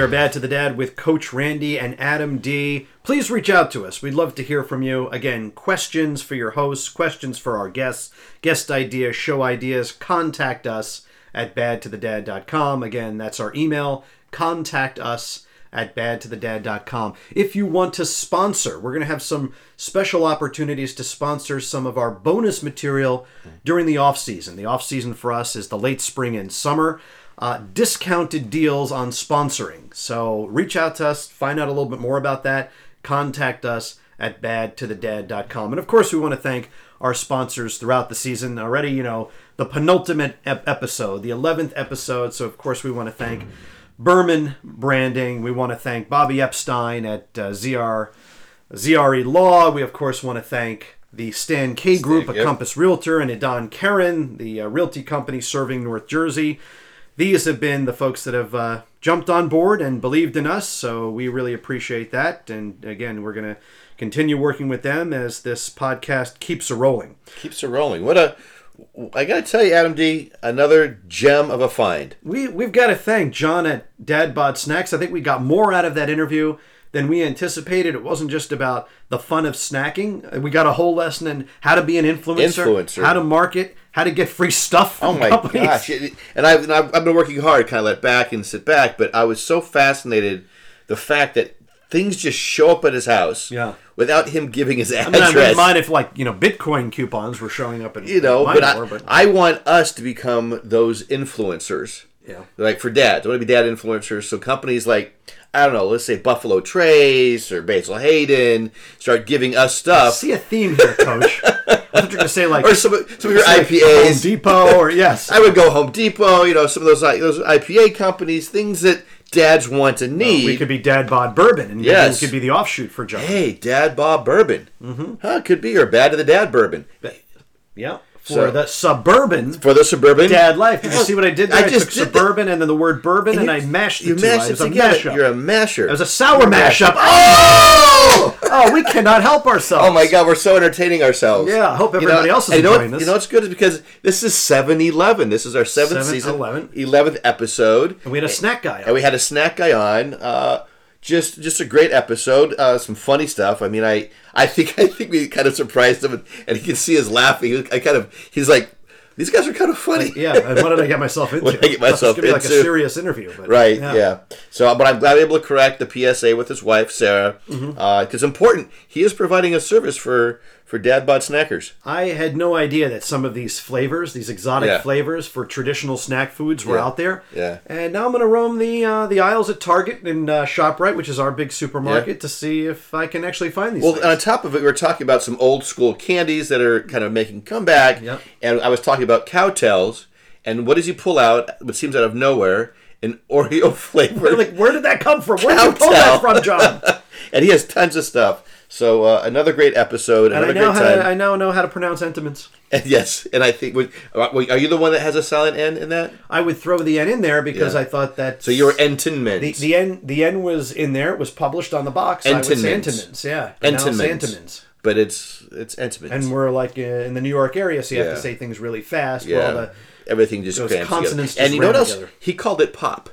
We are Bad to the Dad with Coach Randy and Adam D. Please reach out to us. We'd love to hear from you. Again, questions for your hosts, questions for our guests, guest ideas, show ideas. Contact us at badtothedad.com. Again, that's our email. Contact us at badtothedad.com. If you want to sponsor, we're going to have some special opportunities to sponsor some of our bonus material during the off season. The off season for us is the late spring and summer uh, discounted deals on sponsoring. So reach out to us, find out a little bit more about that. Contact us at badtothedad.com. And of course, we want to thank our sponsors throughout the season. Already, you know, the penultimate ep- episode, the 11th episode. So, of course, we want to thank Berman Branding. We want to thank Bobby Epstein at uh, ZR, ZRE Law. We, of course, want to thank the Stan K Group, a yep. Compass Realtor, and Idan Keren, the uh, realty company serving North Jersey these have been the folks that have uh, jumped on board and believed in us. So we really appreciate that. And again, we're going to continue working with them as this podcast keeps a rolling. Keeps it rolling. What a I gotta tell you, Adam D, another gem of a find. We we've got to thank John at Dad Bod Snacks. I think we got more out of that interview than we anticipated. It wasn't just about the fun of snacking. We got a whole lesson in how to be an influencer, Influencer. how to market, how to get free stuff. From Oh my companies. gosh! And I've, and I've been working hard, kind of let back and sit back, but I was so fascinated the fact that things just show up at his house, Yeah. without him giving his I mean, I address. wouldn't mind if like you know Bitcoin coupons were showing up in you know, but I, but I want us to become those influencers. Yeah. Like for dads, I want to be dad influencers. So companies like I don't know, let's say Buffalo Trace or Basil Hayden start giving us stuff. see a theme here, Coach. [laughs] I thought you going to say like Or some, of- some of your like Home Depot, or yes, I would go Home Depot, you know, some of those those IPA companies, things that dads want and need. we could be Dad Bod Bourbon, and Yes. you could be the offshoot for John. hey, Dad Bod Bourbon. Mm-hmm. Huh, could be, or Bad to the Dad Bourbon. Yeah, for So- the suburban For the suburban. dad life. Did you see what I did there? I I, just took did that. suburban and then the word bourbon, and, you- I mashed the You two. mash it was a together. mashup. You're a masher. it was a sour You're a mashup. Oh! Oh, we cannot help ourselves. Oh my God, we're so entertaining ourselves. Yeah, I hope You everybody know, else is and you know enjoying what, this. You know what's good is because this is 7-Eleven. This is our seventh 7th, season, 11th. 11th episode. And we had a snack guy. and we had a snack guy on. Uh, just just a great episode. Uh, some funny stuff. I mean, I I think [laughs] I think we kind of surprised him, and, and you can see us laughing. I kind of he's like, these guys are kind of funny. yeah, and what did I get myself [laughs] into? What did I get Thought this was myself [laughs] be like a serious interview, but Right. Yeah. So, but I'm glad able to correct the PSA with his wife Sarah, because Mm-hmm. it's important. He is providing a service for for Dad Bod Snackers. I had no idea that some of these flavors, these exotic Yeah. flavors for traditional snack foods, were Yeah. out there. Yeah. And now I'm going to roam the uh, the aisles at Target and uh, Shoprite, which is our big supermarket, Yeah. to see if I can actually find these. Well, things. on top of it, we are talking about some old school candies that are kind of making comeback. Yep. And I was talking about Cow Tales. And what does he pull out? What seems out of nowhere, an [laughs] Oreo flavor. like, where did that come from? Where did you pull that from, John? [laughs] and he has tons of stuff. So uh, another great episode, And I now great how time. to, I now know how to pronounce Entenmann's. And [laughs] yes, and I think would- are you the one that has a silent N in that? I would throw the N in there because Yeah. I thought that. So you Entenmann's. the the N the N was in there. It was published on the box. I would Entenmann's. Entenmann's. Yeah. Entenmann's. but it's it's Entenmann's. And we're like uh, in the New York area, so you have to say things really fast. Yeah, all the, everything just crams together. consonants just And you know what else? together. He called it pop.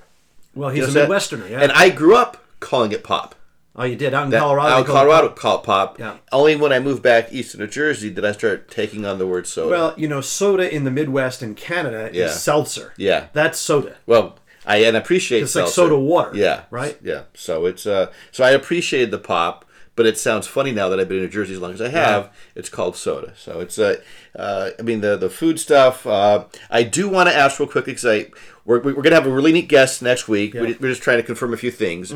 well, You he's know a? Midwesterner. Yeah. And I grew up calling it pop. Oh, you did out in That- Colorado. Out in Colorado, pop. pop. Yeah. Only when I moved back east to New Jersey did I start taking on the word soda. Well, you know, soda in the Midwest and Canada Yeah. is seltzer. yeah. That's soda. Well, I and appreciate It's like seltzer. soda water. Yeah. Right? Yeah. So it's uh so I appreciated the pop, but it sounds funny now that I've been in New Jersey as long as I have. It's called soda. So it's uh, uh I mean the the food stuff. Uh, I do want to ask real quick because I we're, we're gonna have a really neat guest next week. Yeah. Mm-hmm. We- We're just trying to confirm a few things.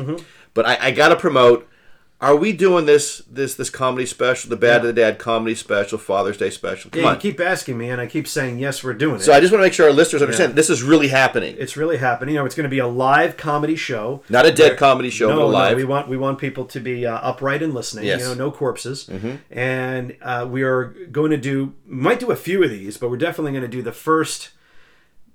But I, I got to promote. Are we doing this this this comedy special, the Bad to the Dad comedy special, Father's Day special? Come Yeah, on. you keep asking me, and I keep saying yes, we're doing it. so I just want to make sure our listeners understand this is really happening. it's really happening. You know, it's going to be a live comedy show. Not a dead comedy show, no, but live. No, we want we want people to be uh, upright and listening. Yes. Mm-hmm. You know, no corpses. And uh, we are going to do might do a few of these, but we're definitely going to do the first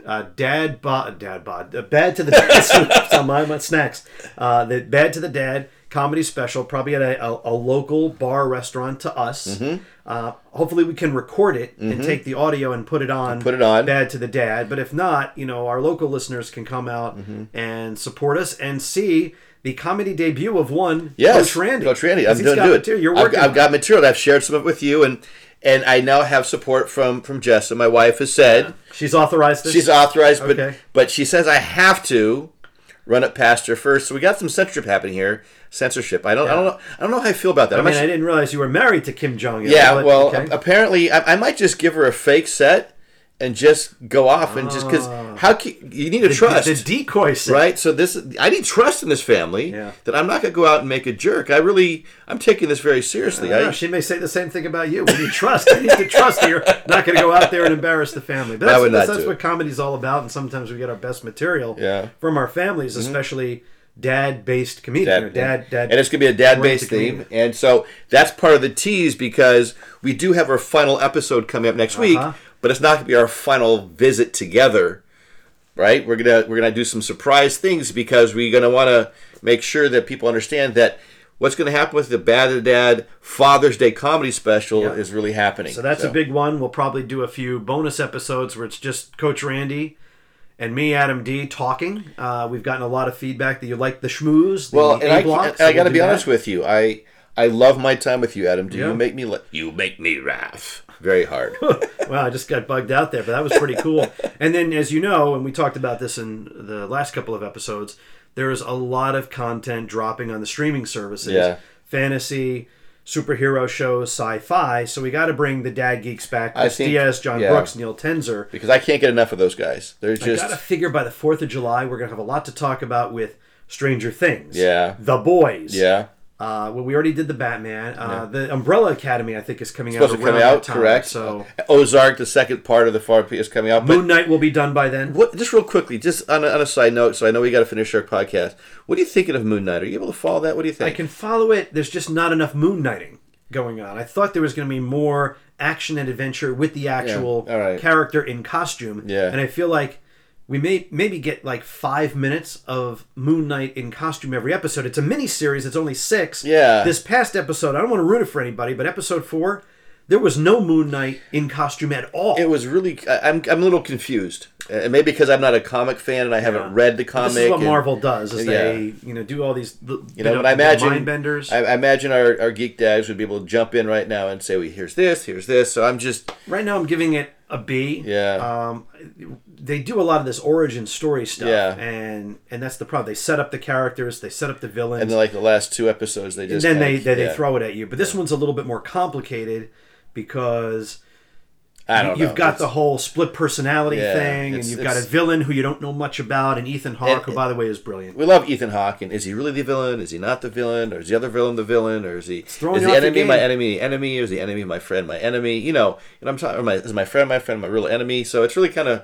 uh, dad bod dad bod uh, bad to the dad. [laughs] on my, my snacks. Uh, the bad to the dad comedy special, probably at a, a, a local bar restaurant to us. Mm-hmm. Uh, hopefully, we can record it and take the audio and put it on. Put it on. Bad to the dad. But if not, you know, our local listeners can come out Mm-hmm. and support us and see the comedy debut of one Yes, Coach Randy. Coach Randy, I'm 'Cause he's going to do it. Too. You're I've- working. I've, got material. I've shared some of it with you, and and I now have support from from Jessa. My wife has said She's authorized this. she's authorized, but Okay. but she says I have to run it past her first. So we got some censorship happening here. Censorship. I don't. I don't know. I don't know how I feel about that. I I'm mean, actually- I didn't realize you were married to Kim Jong Un. yeah. but- Well, okay. apparently, I, I might just give her a fake set and just go off and just because how can, you need to trust. Ah. the decoy set. Right, so this I need trust in this family Yeah. that I'm not going to go out and make a jerk. I really I'm taking this very seriously. I I, she may say the same thing about you. We need trust. I need to trust that you're not going to go out there and embarrass the family. But that's, I would that's, not that's do what it. comedy's all about. And sometimes we get our best material Yeah. Mm-hmm. from our families, especially dad-based comedian or dad, dad. and it's going to be a dad-based oriented theme, and so that's part of the tease because we do have our final episode coming up next week, Uh-huh. But it's not going to be our final visit together, right? We're gonna we're gonna do some surprise things because we're gonna want to make sure that people understand that what's going to happen with the Bad Dad Father's Day comedy special Yeah. is really happening. So that's a big one. We'll probably do a few bonus episodes where it's just Coach Randy and me, Adam D, talking. Uh, we've gotten a lot of feedback that you like the schmooze. The Well, and I, block, and so I we'll got to be that. honest with you. I I love my time with you, Adam. Do Yeah. you make me la- you make me laugh very hard? [laughs] well, I just got bugged out there, but that was pretty cool. and then, as you know, and we talked about this in the last couple of episodes, there's a lot of content dropping on the streaming services. Yeah. Fantasy, superhero shows, sci-fi. So we got to bring the Dad Geeks back. I think- Diaz, John yeah. Brooks, Neil Tenzer. because I can't get enough of those guys. They're I just gotta figure by the Fourth of July we're gonna have a lot to talk about with Stranger Things. Yeah. The Boys. yeah. Uh, well, we already did the Batman. Uh, The Umbrella Academy, I think, is coming supposed out to come out, time. correct? So Ozark, the second part of the far is coming out. Moon Knight will be done by then. what? Just real quickly, just on a, on a side note, so I know we got to finish our podcast. What are you thinking of Moon Knight? Are you able to follow that? What do you think? I can follow it. There's just not enough moon knighting going on. I thought there was going to be more action and adventure with the actual all right. character in costume. Yeah. And I feel like we may maybe get like five minutes of Moon Knight in costume every episode. It's a mini series. It's only six. Yeah. This past episode, I don't want to ruin it for anybody, but episode four, there was no Moon Knight in costume at all. It was really. I- I'm I'm a little confused, and maybe because I'm not a comic fan and I haven't read the comic. this is what and- Marvel does: is Yeah. they you know do all these you You know, but I imagine mind benders. I, I imagine our, our geek dads would be able to jump in right now and say, "Well, here's this, here's this." So I'm just Right now, I'm giving it a B. Yeah. Um, they do a lot of this origin story stuff, Yeah. and and that's the problem. They set up the characters, they set up the villains, and then like the last two episodes, they and just then kinda- they they, yeah. they throw it at you. But this one's a little bit more complicated because I don't you've know. got It's- the whole split personality Yeah, thing, and you've got a villain who you don't know much about, and Ethan Hawke, And- who by the way is brilliant. We love Ethan Hawke, and is he really the villain? Is he not the villain? Or is the other villain the villain? Or is he throwing is you the enemy my game. enemy enemy? Or is the enemy my friend my enemy? You know, and I'm talking. My, is my friend my friend my real enemy? So it's really kind of.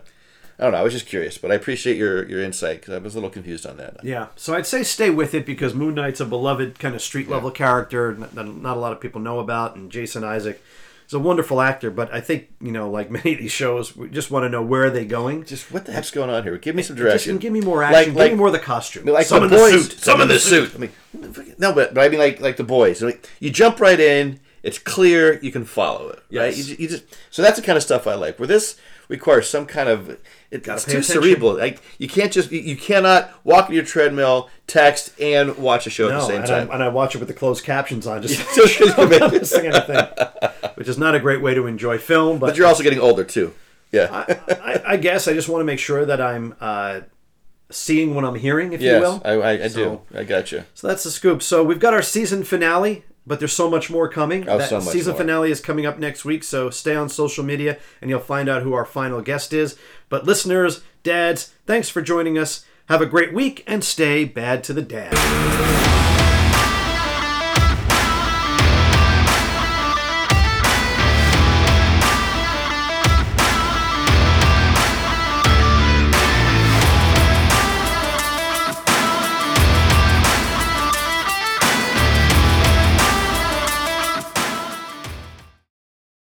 I don't know. I was just curious, but I appreciate your your insight because I was a little confused on that. Yeah, so I'd say stay with it because Moon Knight's a beloved kind of street level character that not a lot of people know about, and Jason Isaac is a wonderful actor. But I think you know, like [laughs] many of these shows, we just want to know where are they going. Just what the heck's going on here? Give me eh, some Just direction. give me more action. Like- give me more of the costume. like Some the in the suit. some in the suit. I mean, no, but, but I mean like like the boys. I mean, you jump right in. It's clear. You can follow it. Right. You, you just so that's the kind of stuff I like. Where this requires some kind of it, it's too attention. cerebral. Like you can't just you, cannot walk on your treadmill, text, and watch a show at the same and, time. I, and I watch it with the closed captions on, just [laughs] So I'm not make- missing anything, which is not a great way to enjoy film. But, but you're also getting older too. Yeah. I, I guess I just want to make sure that I'm uh, seeing what I'm hearing, if you will. I, I, I So- do. I got you. So that's the scoop. So we've got our season finale, but there's so much more coming. Oh, that so much season more. finale is coming up next week, so stay on social media and you'll find out who our final guest is. But listeners, dads, thanks for joining us. Have a great week and stay bad to the dad.